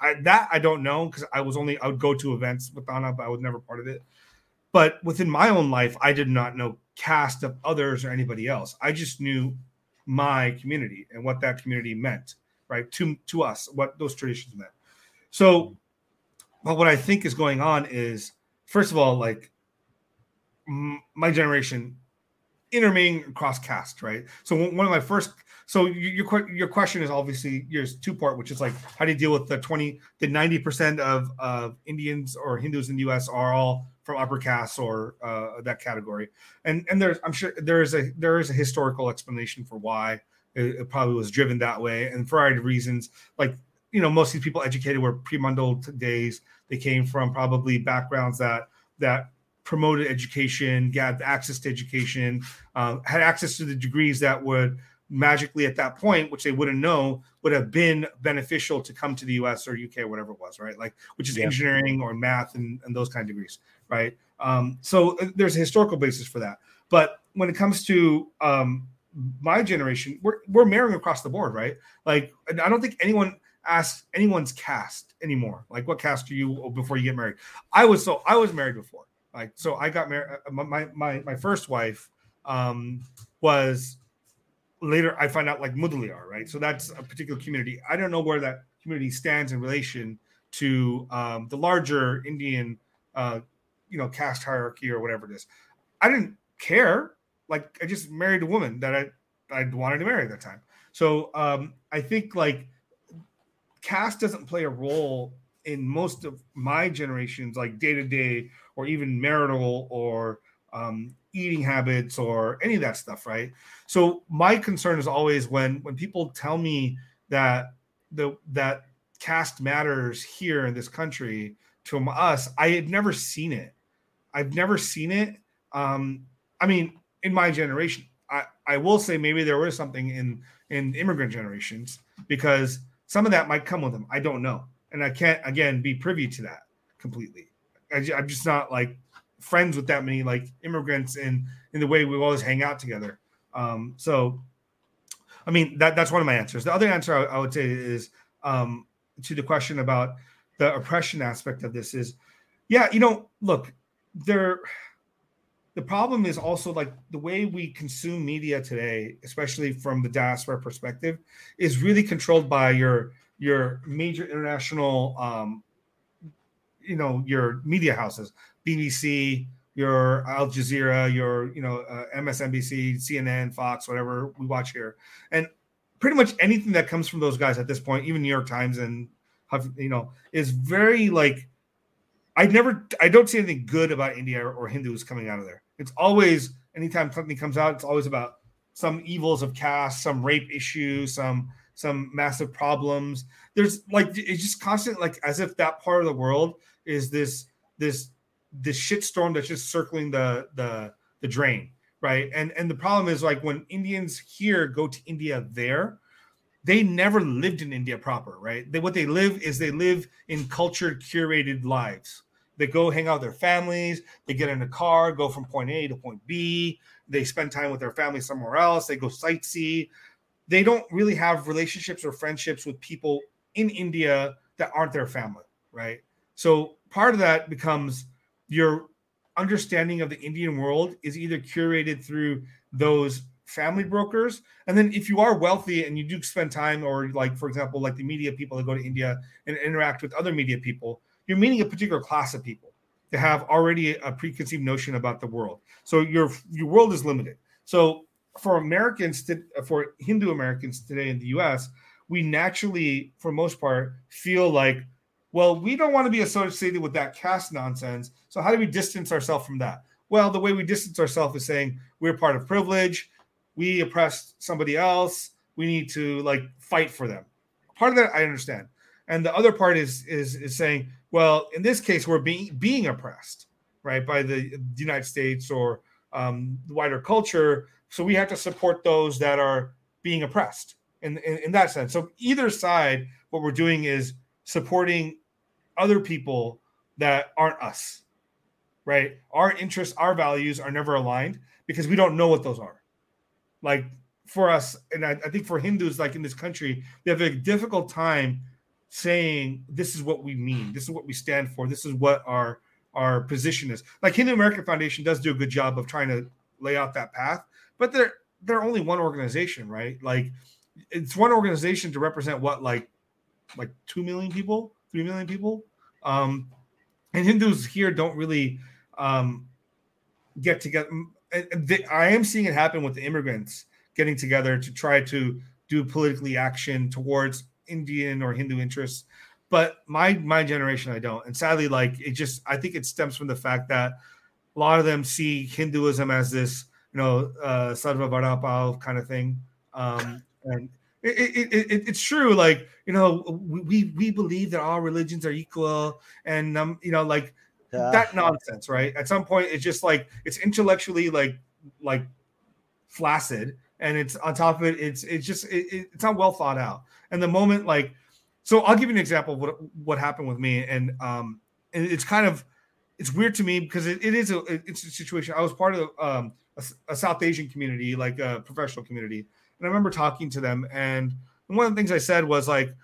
I, that I don't know because I was only I would go to events with TANA, but I was never part of it. But within my own life, I did not know caste of others or anybody else. I just knew my community and what that community meant, right? To to us, what those traditions meant. So, but what I think is going on is, first of all, like my generation intermingling across caste, right? So one of my first, so your your your question is obviously yours two part, which is like how do you deal with the twenty, the ninety percent of of Indians or Hindus in the U.S. are all from upper caste or uh, that category. And and there's I'm sure there is a there is a historical explanation for why it, it probably was driven that way, and for variety of reasons. Like you know, most of these people educated were pre-Mandal days. They came from probably backgrounds that that promoted education, got access to education, uh, had access to the degrees that would magically at that point, which they wouldn't know, would have been beneficial to come to the US or UK or whatever it was, right? Like, which is yeah. engineering or math and, and those kind of degrees, right? Um, so uh, there's a historical basis for that. But when it comes to um, my generation, we're, we're marrying across the board, right? Like, I don't think anyone asks anyone's caste anymore. Like, what caste are you before you get married? I was so I was married before. Like, so I got married. Uh, my my my first wife um, was later I find out like Mudaliar, right? So that's a particular community. I don't know where that community stands in relation to um, the larger Indian, uh, you know, caste hierarchy or whatever it is. I didn't care. Like I just married a woman that I I wanted to marry at that time. So um, I think like caste doesn't play a role in most of my generations, like day to day or even marital or um, eating habits or any of that stuff, right? So my concern is always when when people tell me that the that caste matters here in this country to us, I had never seen it. I've never seen it. Um, I mean, in my generation, I, I will say maybe there was something in in immigrant generations because some of that might come with them. I don't know, and I can't again be privy to that completely. I, I'm just not like friends with that many like immigrants in in the way we always hang out together. Um, so, I mean that that's one of my answers. The other answer I, I would say is um, to the question about the oppression aspect of this is, yeah, you know, look, there. The problem is also like the way we consume media today, especially from the diaspora perspective, is really controlled by your your major international um, you know your media houses bbc your al jazeera your you know uh, msnbc cnn fox whatever we watch here and pretty much anything that comes from those guys at this point even new york times and you know is very like i never i don't see anything good about india or, hindus coming out of there it's always anytime something comes out it's always about some evils of caste some rape issues some some massive problems there's like it's just constant like as if that part of the world is this this this shitstorm that's just circling the the the drain, right? And and the problem is like when Indians here go to India there, they never lived in India proper, right? They what they live is they live in cultured, curated lives. They go hang out with their families, they get in a car, go from point A to point B, they spend time with their family somewhere else, they go sightsee. They don't really have relationships or friendships with people in India that aren't their family, right? So part of that becomes your understanding of the Indian world is either curated through those family brokers. And then if you are wealthy and you do spend time, or like, for example, like the media people that go to India and interact with other media people, you're meeting a particular class of people that have already a preconceived notion about the world. So your your world is limited. So for Americans, to, for Hindu Americans today in the U.S., we naturally, for most part, feel like well, we don't want to be associated with that caste nonsense. So how do we distance ourselves from that? Well, the way we distance ourselves is saying we're part of privilege. We oppressed somebody else. We need to like fight for them. Part of that I understand, and the other part is is is saying, well, in this case, we're being being oppressed, right, by the, United States or um, the wider culture. So we have to support those that are being oppressed in, in, in that sense. So either side, what we're doing is supporting other people that aren't us, right? Our interests, our values are never aligned because we don't know what those are. Like for us, and I, I think for Hindus, like in this country, they have a difficult time saying this is what we mean, this is what we stand for, this is what our our position is. Like Hindu American Foundation does do a good job of trying to lay out that path, but they're they're only one organization, right? Like it's one organization to represent what like like two million people, three million people. Um, and Hindus here don't really um, get together. I am seeing it happen with the immigrants getting together to try to do politically action towards Indian or Hindu interests. but my my generation I don't. And sadly, like it just I think it stems from the fact that a lot of them see Hinduism as this, you know, uh Sarva Bada kind of thing. Um and it, it, it, it's true. Like you know, we we believe that all religions are equal, and um, you know, like yeah. that nonsense, right? At some point, it's just like it's intellectually like like flaccid, and it's on top of it, it's it's just it, it's not well thought out. And the moment, like, so I'll give you an example of what what happened with me, and um, and it's kind of it's weird to me because it, it is a it's a situation. I was part of um a, a South Asian community, like a professional community and I remember talking to them, and one of the things I said was like,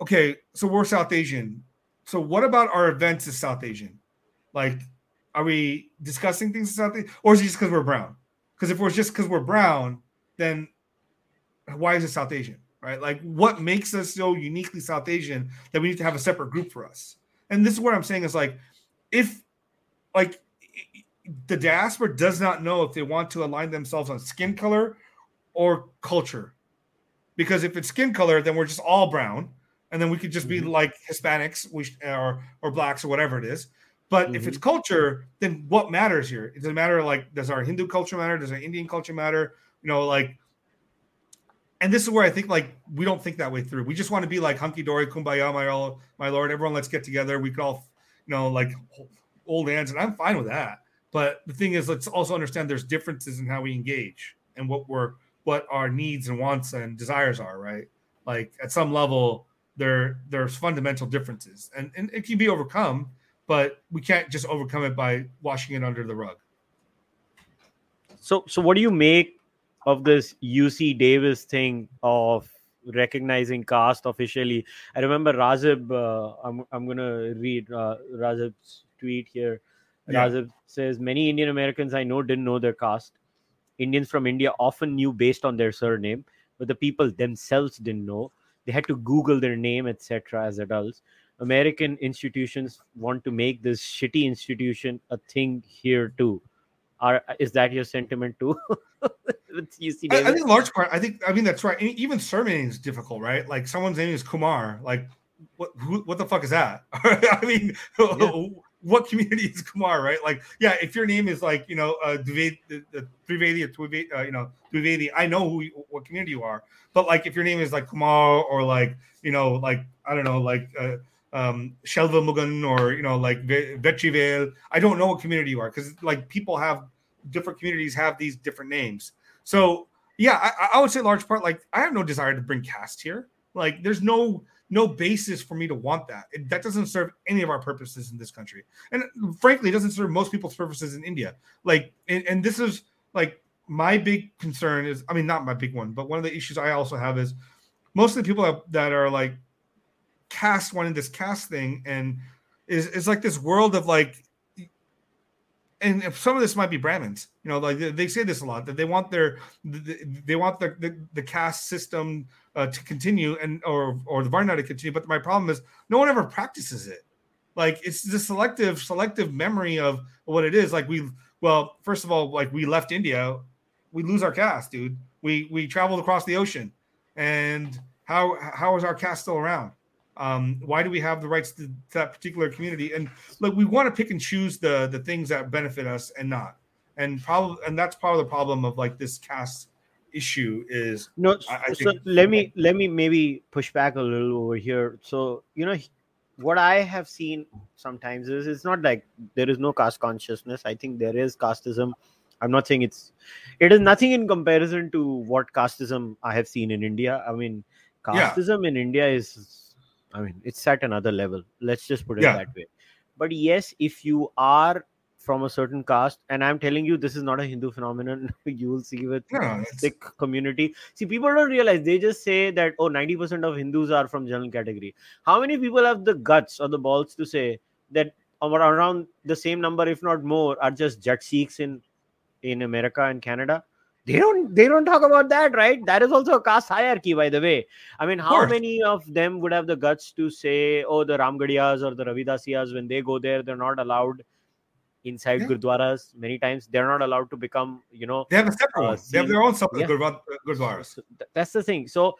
okay, so we're South Asian. So what about our events as South Asian? Like, are we discussing things as South Asian, or is it just because we're brown? Because if was just because we're brown, then why is it South Asian? Right? Like, what makes us so uniquely South Asian that we need to have a separate group for us? And this is what I'm saying is like, if like the diaspora does not know if they want to align themselves on skin color or culture. Because if it's skin color, then we're just all brown, and then we could just be mm-hmm. like Hispanics, or or blacks or whatever it is. But mm-hmm. if it's mm-hmm. culture, then what matters here? It doesn't matter. Like, does our Hindu culture matter? Does our Indian culture matter? You know, like, and this is where I think like we don't think that way through. We just want to be like hunky dory, kumbaya, my all, my lord. Everyone, let's get together. We could all, you know, like old hands, and I'm fine with that. But the thing is, let's also understand there's differences in how we engage and what we're what our needs and wants and desires are, right? Like at some level, there there's fundamental differences, and, and it can be overcome, but we can't just overcome it by washing it under the rug. So, so what do you make of this UC Davis thing of recognizing caste officially? I remember Razib. Uh, I'm I'm gonna read uh, Razib's tweet here. Yeah. Razib says many Indian Americans I know didn't know their caste. Indians from India often knew based on their surname, but the people themselves didn't know. They had to Google their name, etc., as adults. American institutions want to make this shitty institution a thing here too. Are is that your sentiment too? I, I, think large part. I think I mean that's right. Even surname is difficult, right? Like someone's name is Kumar. Like what? Who, what the fuck is that? I mean, yeah what community is Kumar, right? Like, yeah, if your name is like, you know, uh, Trivedi or uh, you know, Trivedi, I know who, what community you are. But like, if your name is like Kumar or like, you know, like, I don't know, like, uh, um, Shelva Mugan or, you know, like Vetrivel, I don't know what community you are because like people have different communities have these different names. So, yeah, I, I would say large part, like, I have no desire to bring caste here. Like, there's no, no basis for me to want that. It, that doesn't serve any of our purposes in this country, and frankly, it doesn't serve most people's purposes in India. Like, and, and this is like my big concern is, I mean, not my big one, but one of the issues I also have is most of the people that, are like caste wanting this caste thing, and is is like this world of like and some of this might be Brahmins, you know, like they say this a lot that they want their they want the the, the caste system uh, to continue and or or the Varna to continue. But my problem is no one ever practices it. Like it's the selective selective memory of what it is. Like we well, first of all, like we left India, we lose our caste, dude. We we traveled across the ocean, and how how is our caste still around? Um, why do we have the rights to, to that particular community? And like we want to pick and choose the the things that benefit us and not. And probably and that's part of the problem of like this caste issue is no I, I so let me let me maybe push back a little over here so you know what i have seen sometimes is it's not like there is no caste consciousness i think there is casteism i'm not saying it's it is nothing in comparison to what casteism i have seen in india i mean casteism yeah. in india is I mean, it's at another level. Let's just put it yeah. that way. But yes, if you are from a certain caste, and I'm telling you, this is not a Hindu phenomenon. you will see with no, Sikh community. See, people don't realize they just say that oh, 90% of Hindus are from general category. How many people have the guts or the balls to say that around the same number, if not more, are just Jat Sikhs in in America and Canada? they don't they don't talk about that right that is also a caste hierarchy by the way i mean how many of them would have the guts to say oh the ramgarhias or the ravidasiyas when they go there they're not allowed inside yeah. gurdwaras many times they're not allowed to become you know they have a separate uh, they have their own separate yeah. gurdwaras that's the thing so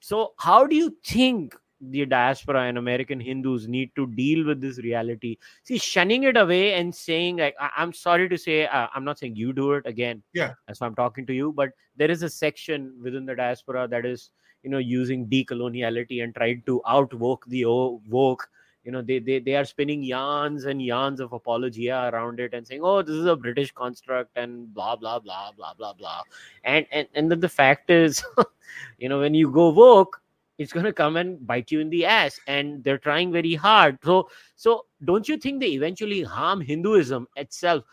so how do you think the diaspora and American Hindus need to deal with this reality. See, shunning it away and saying, like, I- am sorry to say, uh, I'm not saying you do it again. Yeah. That's why I'm talking to you. But there is a section within the diaspora that is, you know, using decoloniality and trying to outvoke the woke. You know, they, they they are spinning yarns and yarns of apologia around it and saying, "Oh, this is a British construct," and blah blah blah blah blah blah. And and and then the fact is, you know, when you go woke, it's going to come and bite you in the ass and they're trying very hard so so don't you think they eventually harm hinduism itself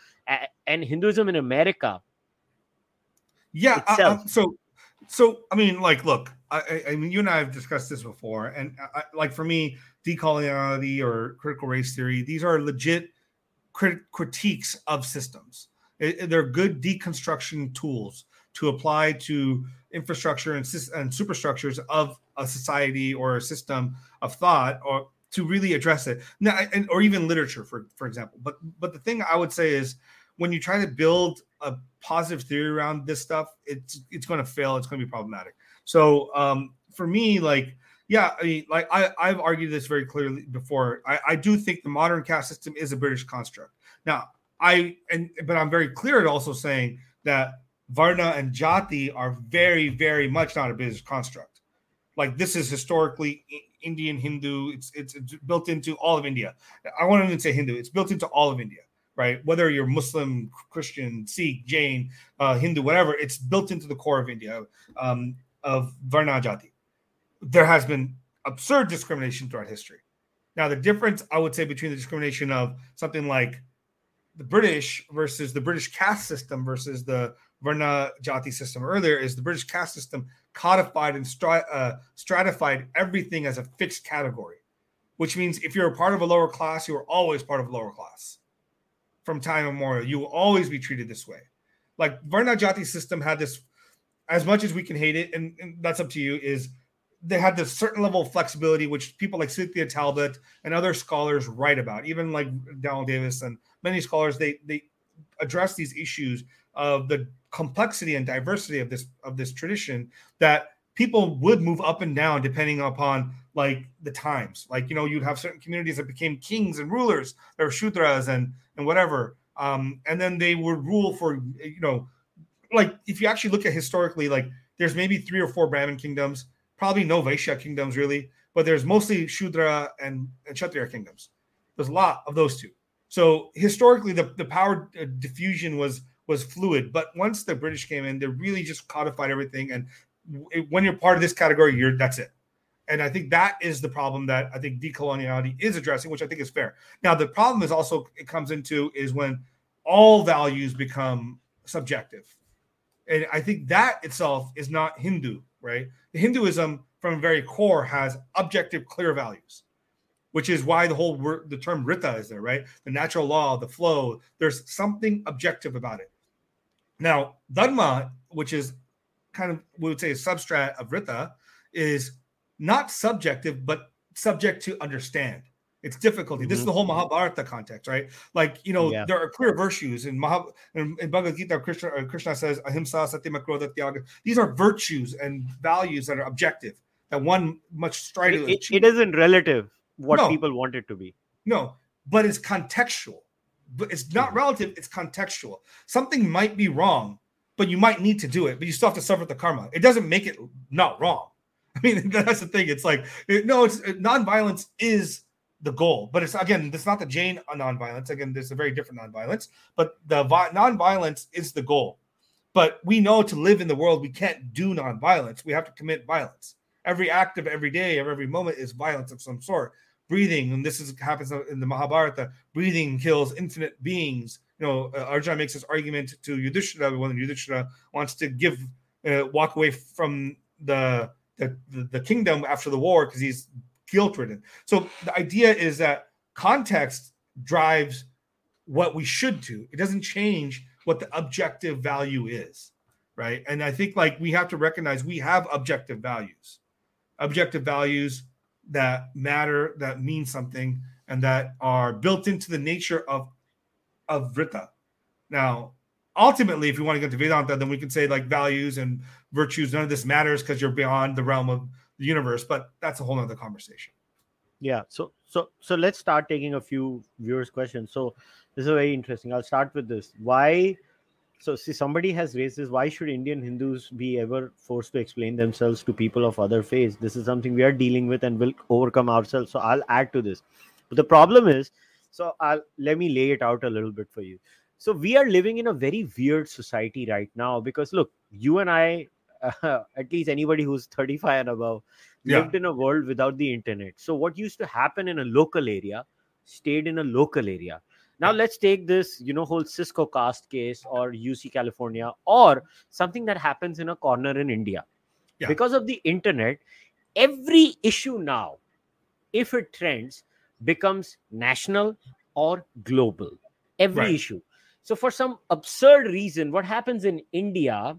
and hinduism in america yeah uh, uh, so so i mean like look I, I, mean you and i have discussed this before and I, like for me decoloniality or critical race theory these are legit crit- critiques of systems. It, they're good deconstruction tools to apply to infrastructure and, and superstructures of a society or a system of thought or to really address it. Now and, or even literature for for example. But but the thing i would say is when you try to build a positive theory around this stuff it's it's going to fail it's going to be problematic so um for me like yeah i mean like i i've argued this very clearly before i i do think the modern caste system is a british construct now i and but i'm very clear at also saying that varna and jati are very very much not a British construct like this is historically Indian Hindu. It's, it's, it's built into all of India. I won't even say Hindu. It's built into all of India, right? Whether you're Muslim, Christian, Sikh, Jain, uh, Hindu, whatever, it's built into the core of India um, of Varna Jati. There has been absurd discrimination throughout history. Now, the difference I would say between the discrimination of something like the British versus the British caste system versus the Varna Jati system earlier is the British caste system codified and uh, stratified everything as a fixed category, which means if you're a part of a lower class, you are always part of a lower class from time immemorial. You will always be treated this way. Like Varna Jati system had this, as much as we can hate it, and, and that's up to you, is they had this certain level of flexibility, which people like Cynthia Talbot and other scholars write about, even like Donald Davis and many scholars, they they address these issues of the complexity and diversity of this of this tradition that people would move up and down depending upon like the times like you know you'd have certain communities that became kings and rulers there were shudras and and whatever um and then they would rule for you know like if you actually look at historically like there's maybe three or four brahmin kingdoms probably no vaishya kingdoms really but there's mostly shudra and, and kshatriya kingdoms there's a lot of those two so historically the, the power uh, diffusion was was fluid. But once the British came in, they really just codified everything. And when you're part of this category, you're that's it. And I think that is the problem that I think decoloniality is addressing, which I think is fair. Now, the problem is also it comes into is when all values become subjective. And I think that itself is not Hindu, right? The Hinduism, from very core, has objective, clear values which is why the whole word, the term Rita is there, right? The natural law, the flow. There's something objective about it. Now, Dharma, which is kind of we would say a substrat of Rita, is not subjective, but subject to understand. It's difficulty. Mm-hmm. This is the whole mm-hmm. Mahabharata context, right? Like you know, yeah. there are clear virtues in Mahab in, in Bhagavad Gita. Krishna, uh, Krishna says ahimsa, satyam, krodha, tyaga. These are virtues and values that are objective. That one much strider. It, it, it isn't relative what no. people want it to be. No, but it's contextual but it's not mm-hmm. relative, it's contextual. Something might be wrong, but you might need to do it, but you still have to suffer the karma. It doesn't make it not wrong. I mean, that's the thing. It's like, it, no, it's it, nonviolence is the goal, but it's again, it's not the Jain nonviolence. Again, there's a very different nonviolence, but the vi- nonviolence is the goal. But we know to live in the world, we can't do nonviolence. We have to commit violence. Every act of every day, of every moment is violence of some sort breathing, and this is happens in the Mahabharata, breathing kills infinite beings. You know, uh, Arjuna makes this argument to Yudhishthira when Yudhishthira wants to give uh, walk away from the the, the, kingdom after the war because he's guilt ridden. So the idea is that context drives what we should do. It doesn't change what the objective value is, right? And I think like we have to recognize we have objective values. Objective values that matter, that mean something, and that are built into the nature of of Rita. Now, ultimately, if you want to get to Vedanta, then we can say like values and virtues, none of this matters because you're beyond the realm of the universe, but that's a whole nother conversation. Yeah. So so so let's start taking a few viewers' questions. So this is very interesting. I'll start with this. Why? So see, somebody has raised this. Why should Indian Hindus be ever forced to explain themselves to people of other faiths? This is something we are dealing with and will overcome ourselves. So I'll add to this. But the problem is, so I'll let me lay it out a little bit for you. So we are living in a very weird society right now because look, you and I, uh, at least anybody who's 35 and above, Yeah. lived in a world without the internet. So what used to happen in a local area stayed in a local area. Now let's take this, you know, whole Cisco caste case or UC California or something that happens in a corner in India. Yeah. Because of the internet, every issue now, if it trends, becomes national or global. Every Right. issue. So for some absurd reason, what happens in India,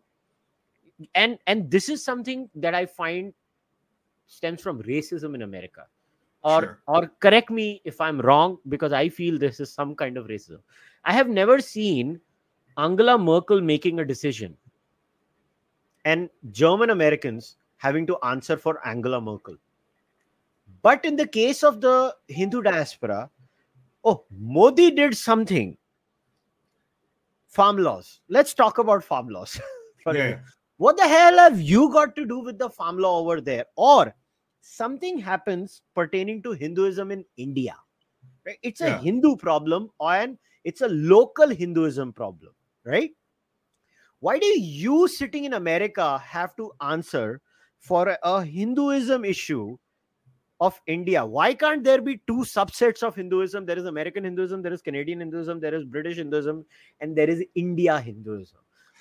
and and this is something that I find stems from racism in America. Or Sure. or correct me if I'm wrong, because I feel this is some kind of racism. I have never seen Angela Merkel making a decision and German Americans having to answer for Angela Merkel. But in the case of the Hindu diaspora, oh, Modi did something. Farm laws. Let's talk about farm laws. Yeah. What the hell have you got to do with the farm law over there? Or something happens pertaining to Hinduism in India. Right? It's a Yeah. Hindu problem and it's a local Hinduism problem, right? Why do you sitting in America have to answer for a Hinduism issue of India? Why can't there be two subsets of Hinduism? There is American Hinduism, there is Canadian Hinduism, there is British Hinduism, and there is India Hinduism.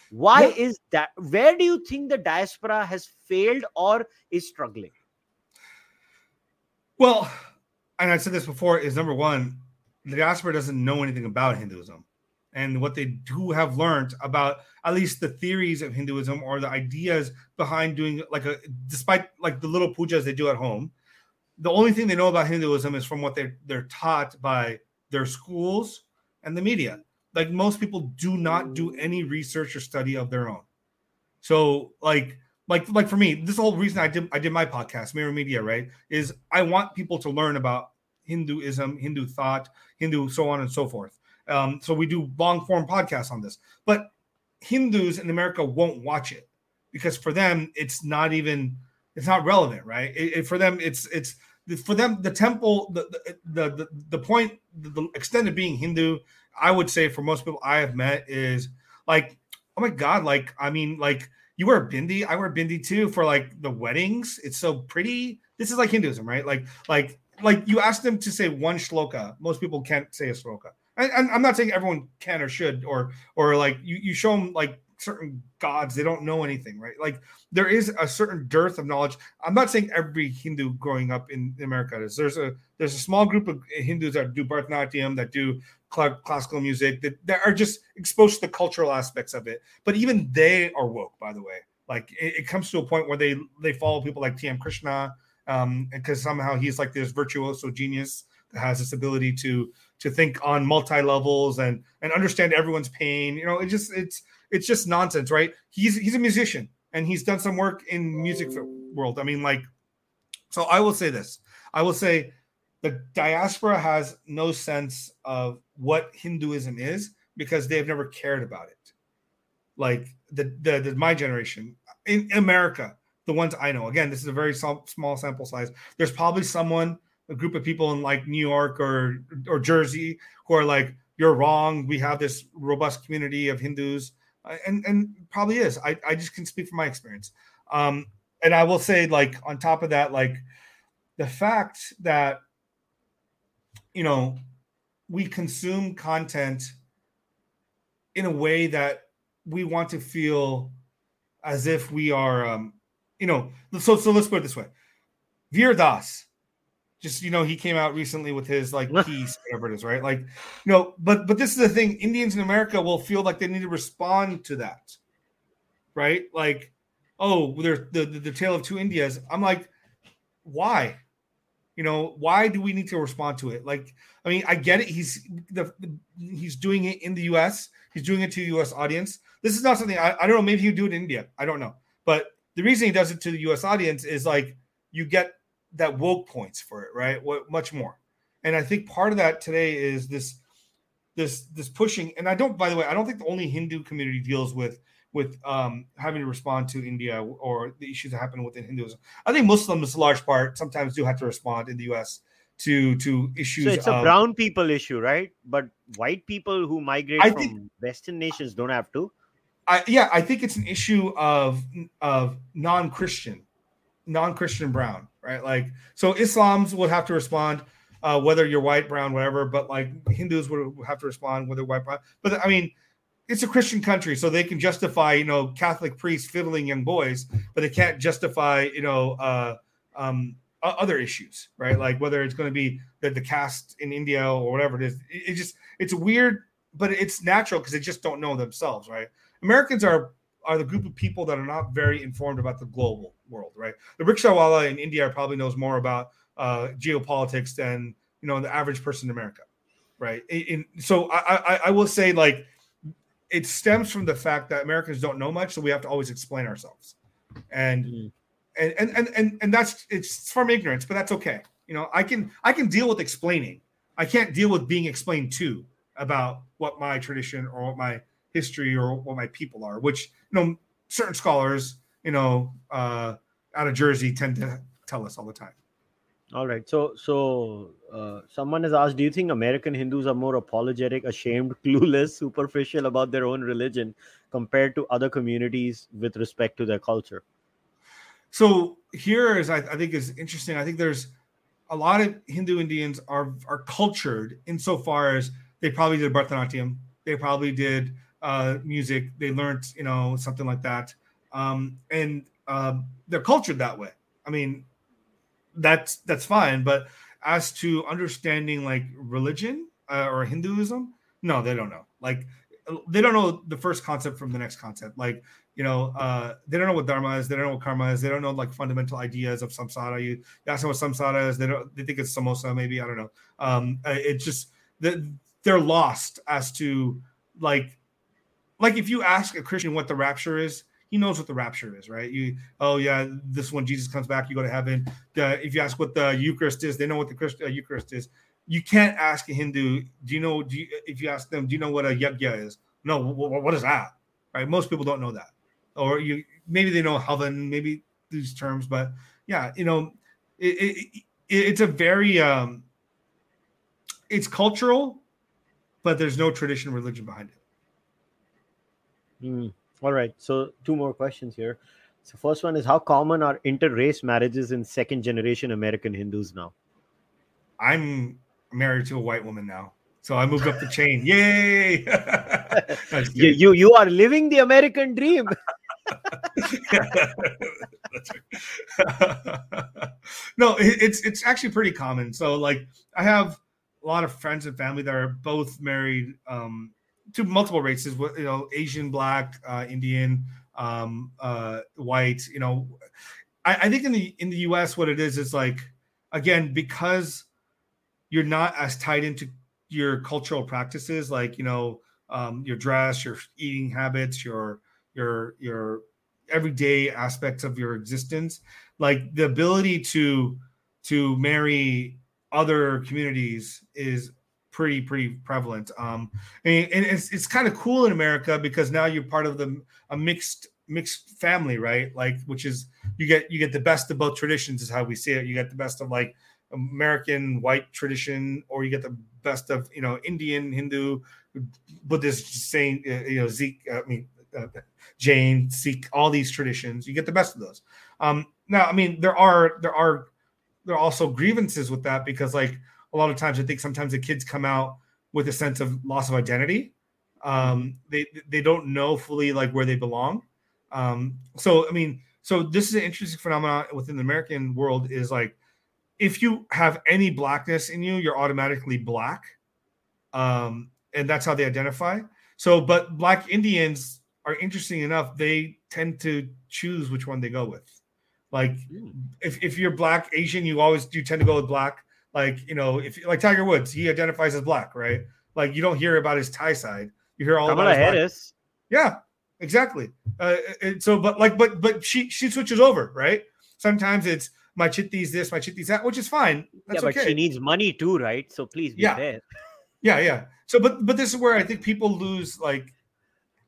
Why Yeah. is that? Where do you think the diaspora has failed or is struggling? Well, and I said this before is number one, the diaspora doesn't know anything about Hinduism. And what they do have learned about at least the theories of Hinduism or the ideas behind doing like a despite like the little pujas they do at home, the only thing they know about Hinduism is from what they're they're taught by their schools and the media. Like most people do not do any research or study of their own. So like like like for me, this whole reason I did I did my podcast, Meru Media, right? Is I want people to learn about Hinduism, Hindu thought, Hindu so on and so forth. Um, so we do long form podcasts on this, but Hindus in America won't watch it because for them it's not even it's not relevant, right? It, it- for them it's it's for them the temple the the the, the point the, extent of being Hindu, I would say for most people I have met is like oh my god, like I mean like you wear bindi, I wear bindi too for like the weddings. It's so pretty. This is like Hinduism, right? Like like like you ask them to say one shloka, most people can't say a shloka. And I'm not saying everyone can or should, or or like you, you show them like certain gods, they don't know anything, right? Like there is a certain dearth of knowledge. I'm not saying every Hindu growing up in America is. There's a there's a small group of Hindus that do Bharatanatyam, that do cl- classical music, that, that are just exposed to the cultural aspects of it. But even they are woke, by the way. Like it, it comes to a point where they they follow people like T.M. Krishna, um, because somehow he's like this virtuoso genius that has this ability to to think on multi levels and and understand everyone's pain. You know, it just it's it's just nonsense, right? He's he's a musician and he's done some work in music world. I mean, like, so I will say this. I will say the diaspora has no sense of what Hinduism is because they've never cared about it. Like the the, the my generation in America, the ones I know. Again, this is a very small, small sample size. There's probably someone, a group of people in like New York or or Jersey who are like, "You're wrong. We have this robust community of Hindus." And and probably is. I, I just can speak from my experience. Um, and I will say, like, on top of that, like the fact that you know we consume content in a way that we want to feel as if we are um, you know, so so let's put it this way. Veer Das, just you know, he came out recently with his like piece, whatever it is, right? Like, you know, but but this is the thing: Indians in America will feel like they need to respond to that, right? Like, oh, there's the, the the tale of two Indias. I'm like, why? You know, why do we need to respond to it? Like, I mean, I get it. He's the, the he's doing it in the U.S. He's doing it to the U.S. audience. This is not something I, I don't know. Maybe he would do it in India. I don't know. But the reason he does it to the U.S. audience is like you get that woke points for it, right? What much more. And I think part of that today is this this this pushing. And I don't, by the way, I don't think the only Hindu community deals with with um, having to respond to India or the issues that happen within Hinduism. I think Muslims, a large part, sometimes do have to respond in the U.S. to to issues. So it's a of, brown people issue, right? But white people who migrate I from think- Western nations don't have to. I, yeah, I think it's an issue of of non-Christian, non-Christian brown, right? Like, so Islam's would have to respond, uh, whether you're white, brown, whatever. But like Hindus would have to respond whether white, brown. But I mean, it's a Christian country, so they can justify, you know, Catholic priests fiddling young boys, but they can't justify, you know, uh, um, other issues, right? Like whether it's going to be the, the caste in India or whatever it is. It, it just it's weird, but it's natural because they just don't know themselves, right? Americans are are the group of people that are not very informed about the global world, right? The rickshawala in India probably knows more about uh, geopolitics than you know the average person in America, right? In, in- so I, I I will say like it stems from the fact that Americans don't know much, so we have to always explain ourselves, and Mm. and and and and, and that's it's from ignorance, but that's okay. You know, I can I can deal with explaining. I can't deal with being explained to about what my tradition or what my history or what my people are, which you know certain scholars, you know, uh, out of Jersey tend to tell us all the time. All right. So, so uh, someone has asked, do you think American Hindus are more apologetic, ashamed, clueless, superficial about their own religion compared to other communities with respect to their culture? So here is I, I think is interesting. I think there's a lot of Hindu Indians are are cultured insofar as they probably did Bharatanatyam, they probably did uh, music, they learned you know something like that, um, and um, they're cultured that way. I mean, that's that's fine, but as to understanding like religion uh, or Hinduism, no, they don't know. Like they don't know the first concept from the next concept. Like you know, uh, they don't know what dharma is. They don't know what karma is. They don't know like fundamental ideas of samsara. You, you ask them what samsara is. They don't. They think it's samosa. Maybe I don't know. Um, uh, it just that they're lost as to like, like if you ask a Christian what the rapture is, he knows what the rapture is, right? You, oh yeah, this is when Jesus comes back. You go to heaven. The, if you ask what the Eucharist is, they know what the Christ, uh, Eucharist is. You can't ask a Hindu. Do you know? Do you, if you ask them, do you know what a yajna is? No. What, is that? Right? Most people don't know that or you maybe they know heaven, maybe these terms, but yeah, you know, it, it, it, it's a very um, it's cultural, but there's no tradition religion behind it. Hmm. All right. So, two more questions here. So, first one is how common are inter-race marriages in second-generation American Hindus now? I'm married to a white woman now, so I moved up the chain. Yay! You, you, you are living the American dream. No, it, it's it's actually pretty common. So like I have a lot of friends and family that are both married um, to multiple races. You know, Asian, Black, uh, Indian, um, uh, white. You know, I, I think in the in the U.S. what it is is like again because you're not as tied into your cultural practices, like you know um, your dress, your eating habits, your your your everyday aspects of your existence like the ability to to marry other communities is pretty pretty prevalent um and, and it's, it's kind of cool in america because now you're part of the a mixed mixed family right like which is you get you get the best of both traditions is how we see it you get the best of like american white tradition or you get the best of you know indian hindu buddhist saint uh, you know zeke i mean uh, Jain, Sikh, all these traditions. You get the best of those. Um, now, I mean, there are there are there are also grievances with that because, like, a lot of times, I think sometimes the kids come out with a sense of loss of identity. Um, they they don't know fully like where they belong. Um, so, I mean, so this is an interesting phenomenon within the American world. Is like if you have any blackness in you, you're automatically black, um, and that's how they identify. So, but black Indians are interesting enough, they tend to choose which one they go with. Like if, if you're black Asian, you always you tend to go with black. Like, you know, if like Tiger Woods, he identifies as black, right? Like you don't hear about his Thai side. You hear all Kamala about his black- yeah, exactly. Uh, and so, but like, but but she she switches over, right? Sometimes it's my chitti's this, my chitti's that, which is fine. That's yeah, but okay. she needs money too, right? So please be Yeah. fair. Yeah, yeah. So, but but this is where I think people lose like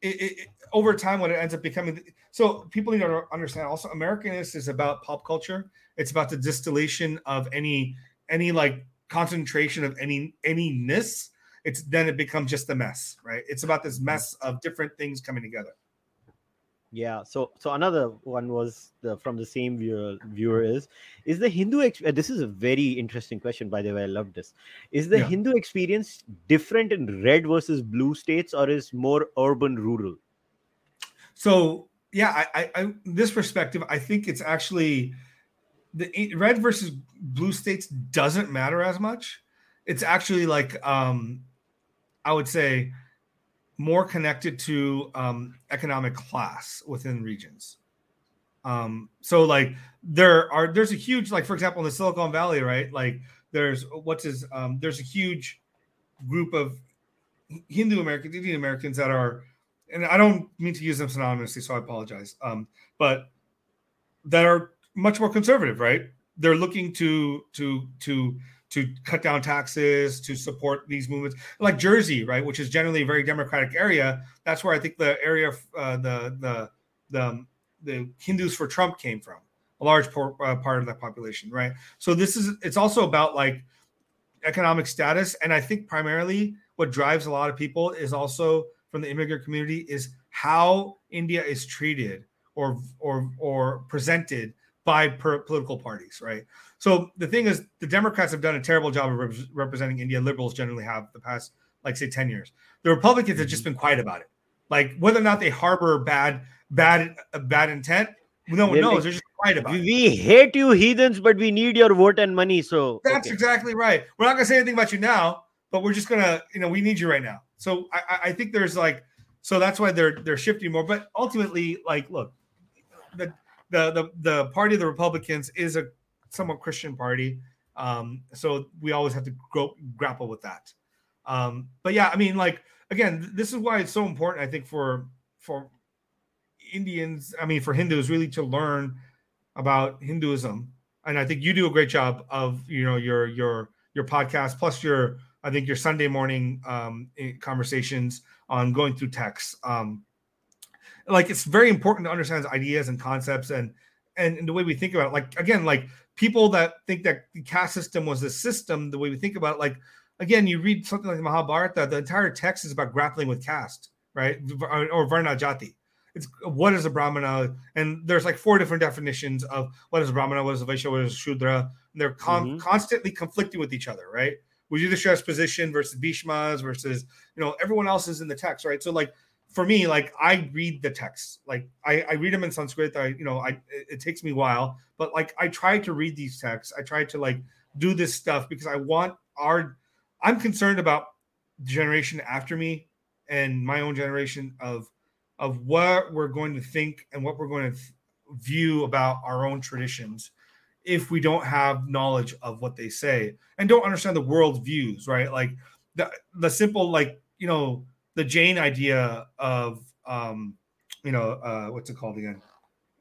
it, it, it- over time when it ends up becoming. So people need to understand also Americanist is about pop culture. It's about the distillation of any any like concentration of any any-ness. It's then it becomes just a mess, right? It's about this mess of different things coming together. Yeah. So so another one was the, from the same viewer viewer is is the Hindu ex- uh, this is a very interesting question by the way I love this is the Yeah. Hindu experience different in red versus blue states or is more urban rural So yeah, I, I, I this perspective, I think it's actually the red versus blue states doesn't matter as much. It's actually like um, I would say more connected to um, economic class within regions. Um, so like there are there's a huge like for example in the Silicon Valley, right? Like there's what's his um, there's a huge group of Hindu Americans, Indian Americans that are and I don't mean to use them synonymously, so I apologize. Um, but that are much more conservative, right? They're looking to to to to cut down taxes, to support these movements, like Jersey, right, which is generally a very democratic area. That's where I think the area, uh, the the the the Hindus for Trump came from, a large por- uh, part of that population, right? So this is it's also about like economic status, and I think primarily what drives a lot of people is also from the immigrant community is how India is treated or or or presented by per- political parties, right? So the thing is, the Democrats have done a terrible job of rep- representing India. Liberals generally have the past, like say, ten years. The Republicans have just been quiet about it. Like whether or not they harbor bad, bad, uh, bad intent, no one knows. They're just quiet about we, it. we hate you heathens but we need your vote and money so That's okay. exactly right. We're not gonna say anything about you now, but we're just gonna, you know, we need you right now. So I, I- I think there's like, so that's why they're they're shifting more. But ultimately, like, look, the the the, the party of the Republicans is a somewhat Christian party, um, so we always have to grow, grapple with that. Um, but yeah, I mean, like again, this is why it's so important. I think for for Indians, I mean, for Hindus, really to learn about Hinduism and I think you do a great job of you know your your your podcast plus your I think your Sunday morning um, eh, conversations on going through texts. Um, like it's very important to understand ideas and concepts and, and and the way we think about it. Like again, like people that think that the caste system was a system, the way we think about it. Like again, you read something like the Mahabharata, the entire text is about grappling with caste, right? Or, or Varna Jati. It's what is a Brahmana, and there's like four different definitions of what is a Brahmana, what is a Vaishya, what is a Shudra. And they're con- Mhm. constantly conflicting with each other, right? Yudhishthira's position versus Bhishma's versus you know everyone else is in the text, right? So like for me, like I read the text, like I, I read them in Sanskrit. I you know I it, it takes me a while, but like I try to read these texts. I try to like do this stuff because I want our. I'm concerned about the generation after me and my own generation of of what we're going to think and what we're going to view about our own traditions if we don't have knowledge of what they say and don't understand the world views right like the the simple like you know the Jain idea of um you know uh what's it called again?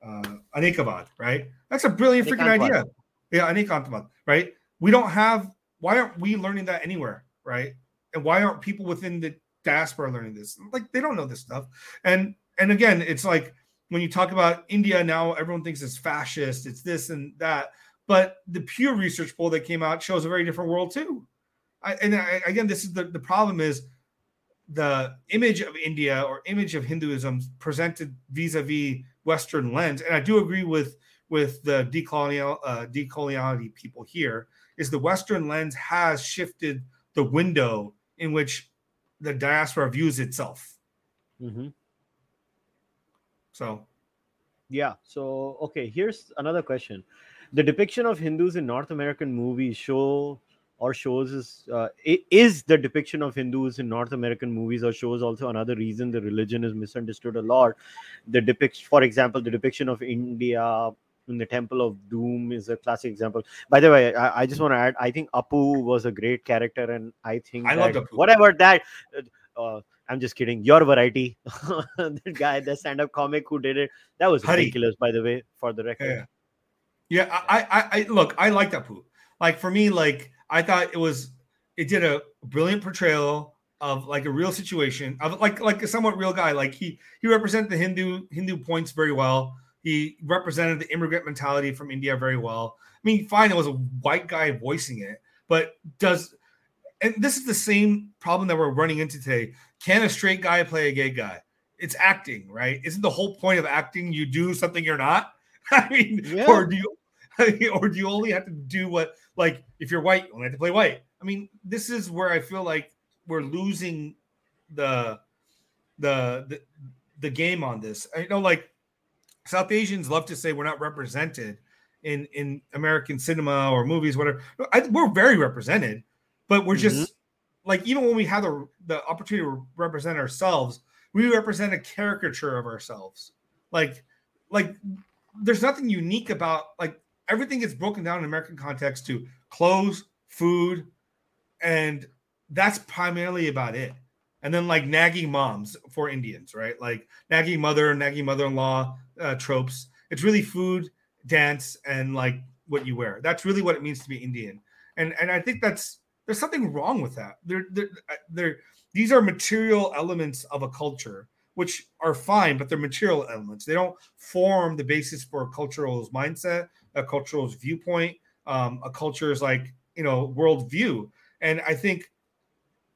Uh anekavad right? That's a brilliant freaking idea. Yeah anekantavad right? We don't have why aren't we learning that anywhere right? And why aren't people within the diaspora learning this? Like they don't know this stuff. And and again it's like when you talk about india now everyone thinks it's fascist it's this and that. But the Pew Research poll that came out shows a very different world too. I, and I, again this is the, the problem is the image of india or image of hinduism presented vis-a-vis western lens and i do agree with with the decolonial uh, decoloniality people here is the western lens has shifted the window in which the diaspora views itself Mhm. so Yeah. So, okay, here's another question. The depiction of Hindus in North American movies show or shows is uh, is the depiction of Hindus in North American movies or shows also another reason the religion is misunderstood a lot. The depict, for example, the depiction of India in the Temple of Doom is a classic example. By the way, I, I just want to add, I think Apu was a great character, and I think I that whatever that. Uh, I'm just kidding. Your variety, that guy, the stand-up comic who did it, that was Hari. ridiculous, by the way, for the record. yeah Yeah, I, I, I look, I like Apu. Like for me, like I thought it was, it did a brilliant portrayal of like a real situation of like like a somewhat real guy. Like he he represented the Hindu Hindu points very well. He represented the immigrant mentality from India very well. I mean, fine, it was a white guy voicing it, but does and this is the same problem that we're running into today. Can a straight guy play a gay guy? It's acting, right? Isn't the whole point of acting you do something you're not? I mean, yeah. or do you or do you only have to do what like if you're white, you only have to play white? I mean, this is where I feel like we're losing the the the, the game on this. I know like South Asians love to say we're not represented in in American cinema or movies, whatever. I, we're very represented, but we're just mm-hmm. like even when we have the the opportunity to represent ourselves, we represent a caricature of ourselves. Like like there's nothing unique about like everything gets broken down in American context to clothes, food, and that's primarily about it. And then like nagging moms for Indians, right? Like nagging mother, nagging mother-in-law uh, tropes. It's really food, dance, and like what you wear. That's really what it means to be Indian. And and I think that's there's something wrong with that. There, there, uh, there. These are material elements of a culture, which are fine, but they're material elements. They don't form the basis for a cultural mindset, a cultural's viewpoint, um, a culture's like you know worldview. And I think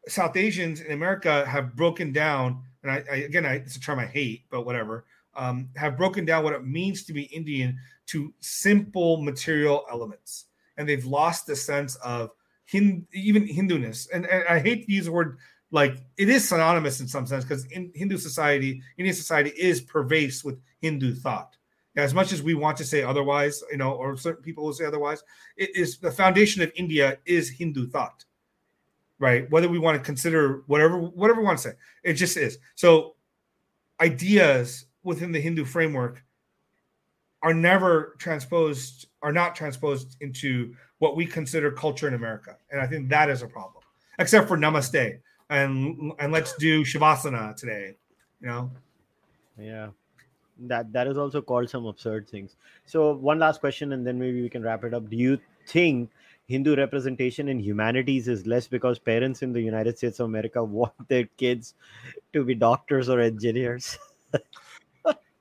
South Asians in America have broken down, and I, I again, I, it's a term I hate, but whatever, um, have broken down what it means to be Indian to simple material elements, and they've lost the sense of even Hinduness. And, and I hate to use the word like it is synonymous in some sense because in Hindu society, Indian society is pervasive with Hindu thought. As much as we want to say otherwise, you know, or certain people will say otherwise, it is the foundation of India is Hindu thought right? Whether we want to consider whatever whatever we want to say, it just is. So ideas within the Hindu framework are never transposed are not transposed into what we consider culture in America. And I think that is a problem. Except for namaste and and let's do shavasana today, you know. Yeah. That that is also called some absurd things. So one last question and then maybe we can wrap it up. Do you think Hindu representation in humanities is less because parents in the United States of America want their kids to be doctors or engineers.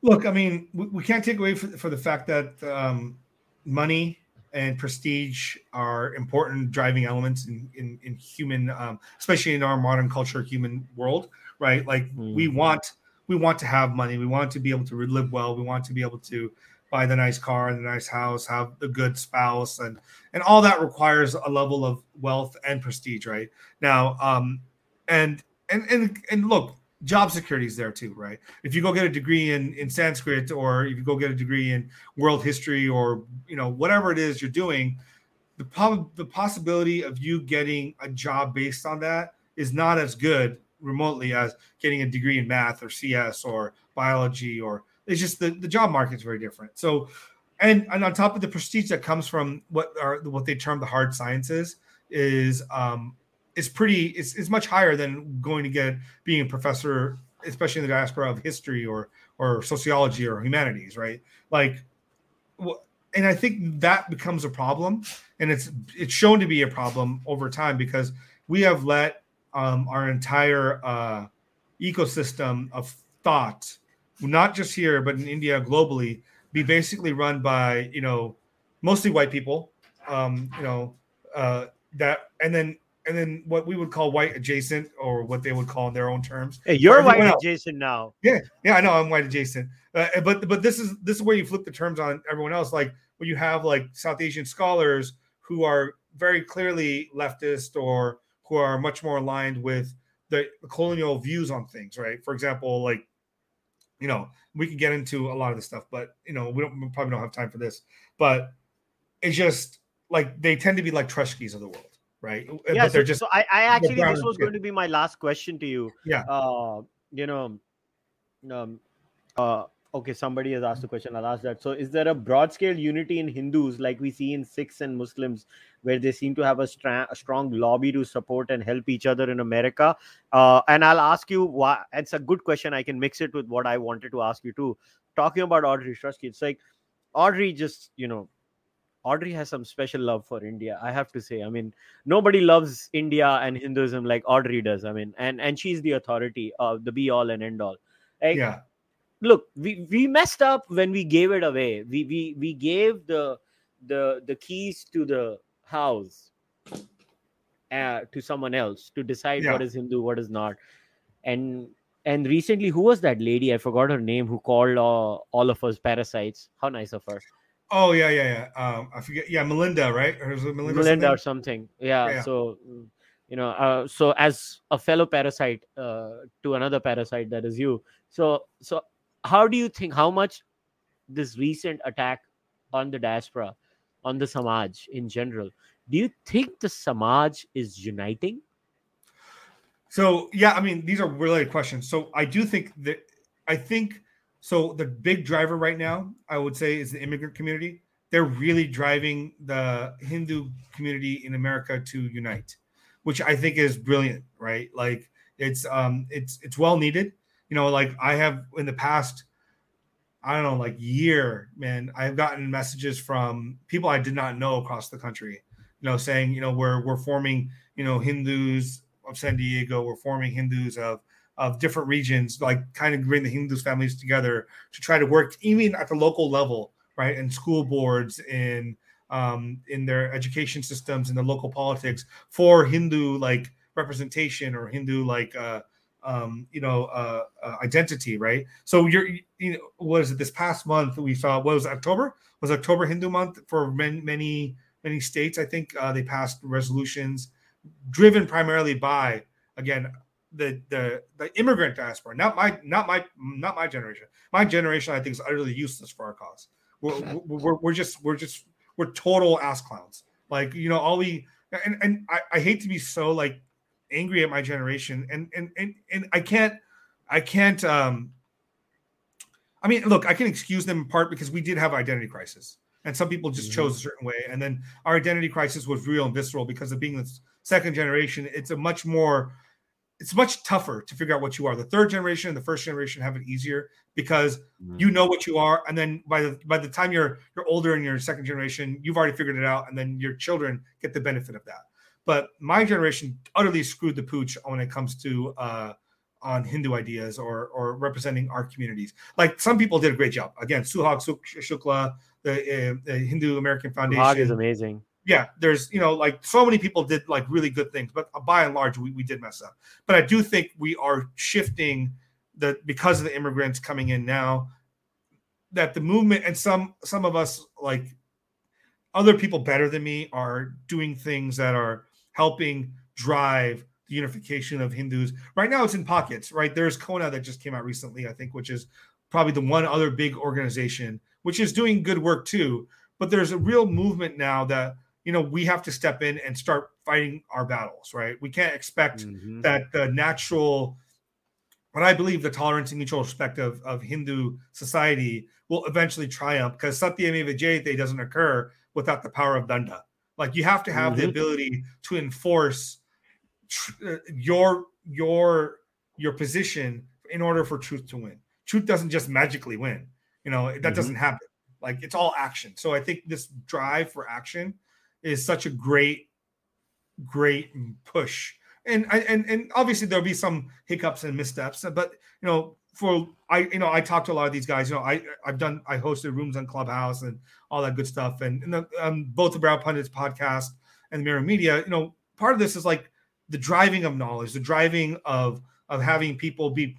Look, I mean, we, we, can't take away for, for the fact that um, money and prestige are important driving elements in in, in human, um, especially in our modern culture, human world, right? Like mm. we want we want to have money, we want to be able to live well, we want to be able to buy the nice car and the nice house, have the good spouse, and and all that requires a level of wealth and prestige, right? Now, um, and and and and look, job security is there too, right? If you go get a degree in in Sanskrit, or if you go get a degree in world history, or you know whatever it is you're doing, the prob- the possibility of you getting a job based on that is not as good remotely as getting a degree in math or CS or biology or it's just the, the job market is very different. So, and, and on top of the prestige that comes from what are what they term the hard sciences is um is pretty is, is much higher than going to get being a professor, especially in the diaspora of history or or sociology or humanities, right? Like, and I think that becomes a problem, and it's it's shown to be a problem over time because we have let um, our entire uh, ecosystem of thought not just here but in India globally be basically run by you know mostly white people um you know uh that and then and then what we would call white adjacent or what they would call in their own terms. Hey you're white else. adjacent now. Yeah yeah i know i'm white adjacent. Uh, but but this is this is where you flip the terms on everyone else. Like when you have like south asian scholars who are very clearly leftist or who are much more aligned with the colonial views on things right for example like you know, we can get into a lot of this stuff, but you know, we don't we probably don't have time for this. But it's just like they tend to be like Truschkes of the world, right? Yeah, but they're so, just. So I, I actually this was going to be my last question to you. Yeah. Uh, you know, um, uh, okay, somebody has asked a question. I'll ask that. So, is there a broad scale unity in Hindus like we see in Sikhs and Muslims, where they seem to have a, stra- a strong lobby to support and help each other in America? Uh, and I'll ask you why. It's a good question. I can mix it with what I wanted to ask you too. Talking about Audrey Truschke, it's like Audrey just, you know, Audrey has some special love for India. I have to say. I mean, nobody loves India and Hinduism like Audrey does. I mean, and and she's the authority of the be all and end all. Like, Yeah. Look, we we messed up when we gave it away. We we we gave the the the keys to the house uh, to someone else to decide what Yeah. is Hindu, what is not. And and recently, who was that lady? I forgot her name. Who called uh, all of us parasites? How nice of her. Oh yeah, yeah, yeah. Um, I forget. Yeah, Melinda, right? Or Melinda? Melinda or something? something. Yeah. Yeah. So, you know, uh, so as a fellow parasite uh, to another parasite that is you. So, so how do you think how much this recent attack on the diaspora, on the Samaj in general, do you think the Samaj is uniting? So yeah, I mean, these are related questions. So I do think that I think so. The big driver right now, I would say, is the immigrant community. They're really driving the Hindu community in America to unite, which I think is brilliant. Right? Like it's um it's it's well needed. You know, like I have in the past, I don't know, like year, man, I've gotten messages from people I did not know across the country. You know, saying you know we're we're forming you know Hindus of San Diego. We're forming Hindus of of different regions, like kind of bring the Hindus families together to try to work even at the local level, right? And school boards in um, in their education systems in the local politics for Hindu like representation or Hindu like uh, um, you know uh, uh, identity, right? So you're you know was it this past month we saw what was October was October Hindu month for many many many states. I think uh, they passed resolutions driven primarily by again the the the immigrant diaspora not my not my not my generation my generation i think is utterly useless for our cause we're, we're, we're just we're just we're total ass clowns like you know all we and, and I, I hate to be so like angry at my generation. And and and, and i can't i can't um i mean look i can excuse them in part because we did have identity crisis. And some people just Mhm. chose a certain way. And then our identity crisis was real and visceral because of being the second generation. It's a much more it's much tougher to figure out what you are. The third generation and the first generation have it easier because you know what you are. And then by the by the time you're you're older and you're second generation you've already figured it out. And then your children get the benefit of that but my generation utterly screwed the pooch when it comes to uh on hindu ideas or or representing our communities like some people did a great job again suhag shukla the, uh, the hindu american Hog is foundation amazing. yeah, there's you know like so many people did like really good things, but by and large we, we did mess up. But I do think we are shifting the because of the immigrants coming in now that the movement and some some of us like other people better than me are doing things that are helping drive the unification of Hindus. Right now it's in pockets, right? There's CoHNA that just came out recently, I think, which is probably the one other big organization which is doing good work too. But there's a real movement now that you know we have to step in and start fighting our battles right we can't expect Mhm. that the natural what i believe the tolerance and mutual respect of, of hindu society will eventually triumph because satyameva jayate doesn't occur without the power of danda like you have to have the Mhm. ability to enforce tr- uh, your your your position in order for truth to win truth doesn't just magically win you know that Mhm. doesn't happen like it's all action so i think this drive for action is such a great great push and I- and and obviously there'll be some hiccups and missteps but you know for i you know i talk to a lot of these guys you know i i've done i hosted rooms on clubhouse and all that good stuff. And, and the, um, both the brown pundits podcast and the meru media you know part of this is like the driving of knowledge the driving of of having people be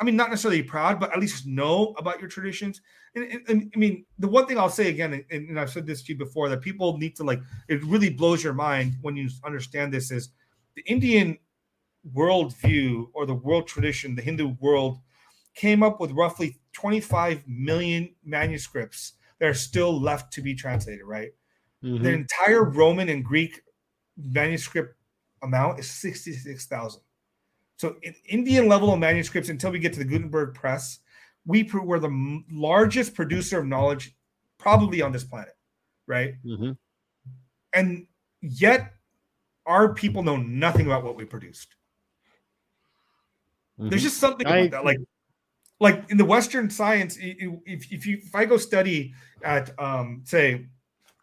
i mean not necessarily proud but at least know about your traditions. And, and- and i mean the one thing i'll say again and, and i've said this to you before that people need to like it really blows your mind when you understand this is the indian worldview or the world tradition the hindu world came up with roughly 25 million manuscripts that are still left to be translated right Mhm. the entire roman and greek manuscript amount is 66000 so in indian level of manuscripts until we get to the gutenberg press we were the largest producer of knowledge probably on this planet right Mhm. and yet our people know nothing about what we produced there's Mhm. just something I- that like like in the western science if, if you if i go study at um say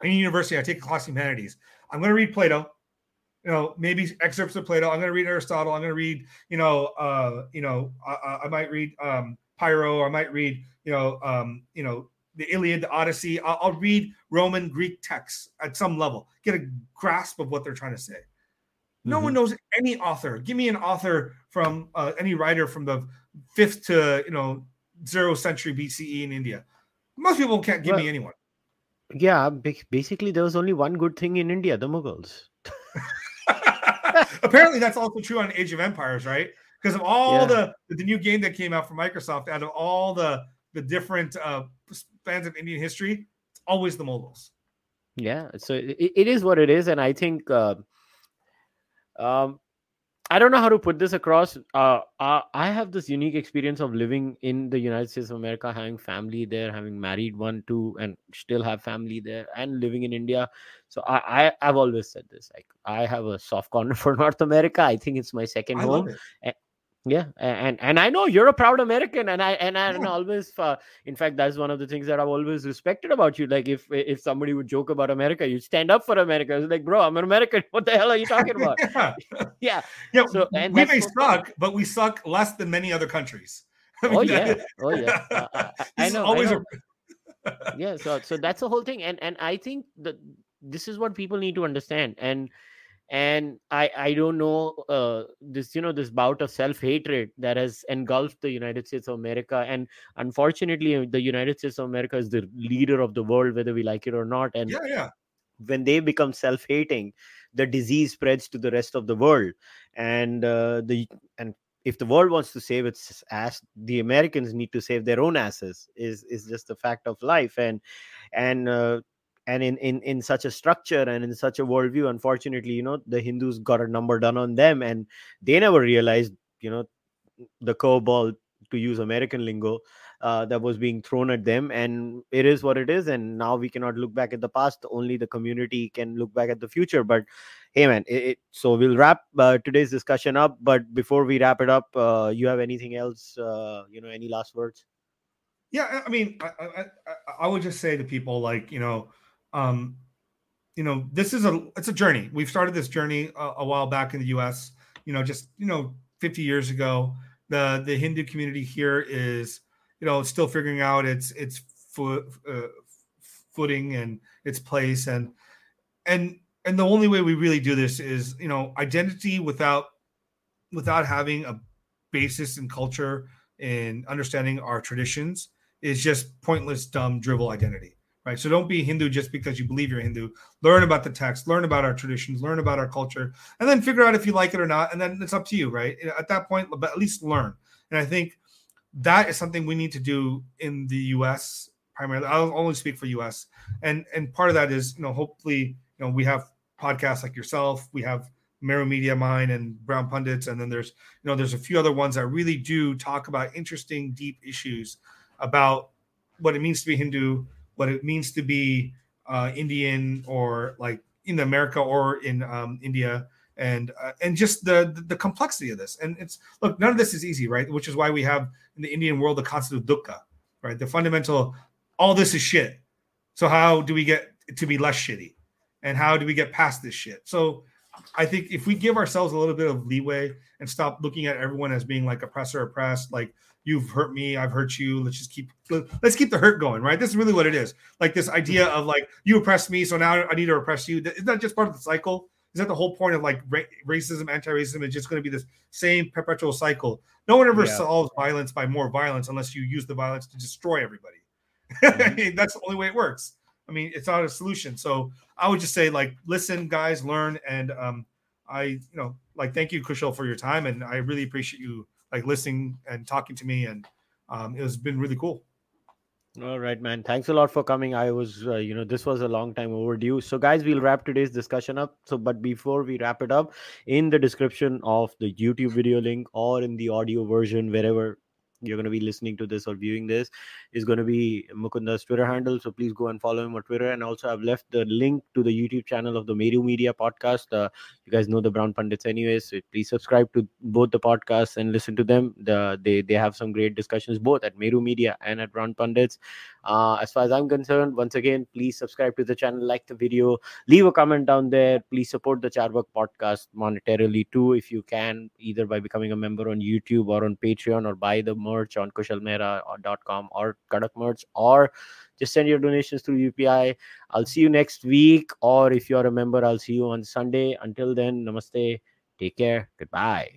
any university, I take a class humanities. I'm going to read Plato, you know, maybe excerpts of Plato. I'm going to read Aristotle. I'm going to read, you know, uh, you know, I, I might read um, Pyrrho. I might read, you know, um, you know, the Iliad, the Odyssey. I'll, I'll read Roman Greek texts at some level, get a grasp of what they're trying to say. No mm-hmm. one knows any author. Give me an author from uh, any writer from the fifth to you know zero century BCE in India. Most people can't give well, me anyone. Yeah, basically there was only one good thing in India: the Mughals. Apparently, that's also true on Age of Empires, right? Because of all yeah. the the new game that came out from Microsoft, out of all the the different uh, spans of Indian history, it's always the Mughals. Yeah, so it, it is what it is, and I think uh, um, I don't know how to put this across. Uh, uh, I have this unique experience of living in the United States of America, having family there, having married one, two, and still have family there, and living in India. So I, I have always said this. Like I have a soft corner for North America. I think it's my second I home. Yeah, and and I know you're a proud American, and I and I and always, uh, in fact, that's one of the things that I've always respected about you. Like if if somebody would joke about America, you stand up for America. It's like, bro, I'm an American. What the hell are you talking about? yeah. yeah, yeah. So and we may suck, but we suck less than many other countries. I mean, oh yeah, oh yeah. Uh, I, I know. Always I know. A... yeah. So so that's the whole thing, and and I think that this is what people need to understand, and and i i don't know uh, this you know this bout of self hatred that has engulfed the united states of america. And unfortunately the united states of america is the leader of the world whether we like it or not. And yeah yeah. when they become self hating the disease spreads to the rest of the world. And uh, the and if the world wants to save its ass the americans need to save their own asses is is just a fact of life. And and uh, and in in in such a structure and in such a worldview unfortunately you know the hindus got a number done on them and they never realized you know the curveball to use american lingo uh, that was being thrown at them. And it is what it is. And now we cannot look back at the past. Only the community can look back at the future. But hey man it, it, so we'll wrap uh, today's discussion up. But before we wrap it up uh, you have anything else uh, you know any last words? Yeah i mean I, I, I would just say to people like you know um, you know, this is a it's a journey. We've started this journey a, a, while back in the U.S. You know, just you know, 50 years ago. The the Hindu community here is you know still figuring out its its uh, footing and its place and and and the only way we really do this is you know identity without without having a basis in culture and understanding our traditions is just pointless dumb drivel identity right? So don't be Hindu just because you believe you're Hindu. Learn about the text, learn about our traditions, learn about our culture, and then figure out if you like it or not. And then it's up to you, right? At that point, but at least learn. And I think that is something we need to do in the U.S. primarily. I'll only speak for U.S. and and part of that is you know hopefully you know we have podcasts like yourself, we have Meru Media Mine and Brown Pundits, and then there's you know there's a few other ones that really do talk about interesting, deep issues about what it means to be Hindu, what it means to be uh, Indian or like in America or in um, India, and uh, and just the, the, the complexity of this. And it's look, none of this is easy, right? Which is why we have in the Indian world the concept of dukkha, right? The fundamental, all this is shit. So how do we get to be less shitty, and how do we get past this shit? So I think if we give ourselves a little bit of leeway and stop looking at everyone as being like oppressor oppressed, like you've hurt me, I've hurt you. Let's just keep let's keep the hurt going, right? This is really what it is. Like this idea of like you oppressed me, so now I need to oppress you. Is that just part of the cycle? Is that the whole point of like ra- racism, anti-racism is just going to be this same perpetual cycle? No one ever yeah. solves violence by more violence unless you use the violence to destroy everybody. Mm-hmm. That's the only way it works. I mean, it's not a solution. So I would just say, like, listen, guys, learn, and um, I, you know, like, thank you, Kushal, for your time, and I really appreciate you like listening and talking to me, and um, it has been really cool. All right, man. Thanks a lot for coming. I was, uh, you know, this was a long time overdue. So, guys, we'll wrap today's discussion up. So, but before we wrap it up, in the description of the YouTube video link or in the audio version, wherever you're going to be listening to this or viewing this is going to be Mukunda's Twitter handle. So please go and follow him on Twitter. And also, I've left the link to the YouTube channel of the Meru Media podcast. Uh, you guys know the Brown Pundits, anyways. So please subscribe to both the podcasts and listen to them. The, they they have some great discussions both at Meru Media and at Brown Pundits. Uh, as far as I'm concerned, once again, please subscribe to the channel, like the video, leave a comment down there. Please support the Carvaka podcast monetarily too, if you can, either by becoming a member on YouTube or on Patreon or buy the merch on kushalmehra.com uh, or Kadak merch or just send your donations through UPI. I'll see you next week, or if you're a member, I'll see you on Sunday. Until then, namaste. Take care. Goodbye.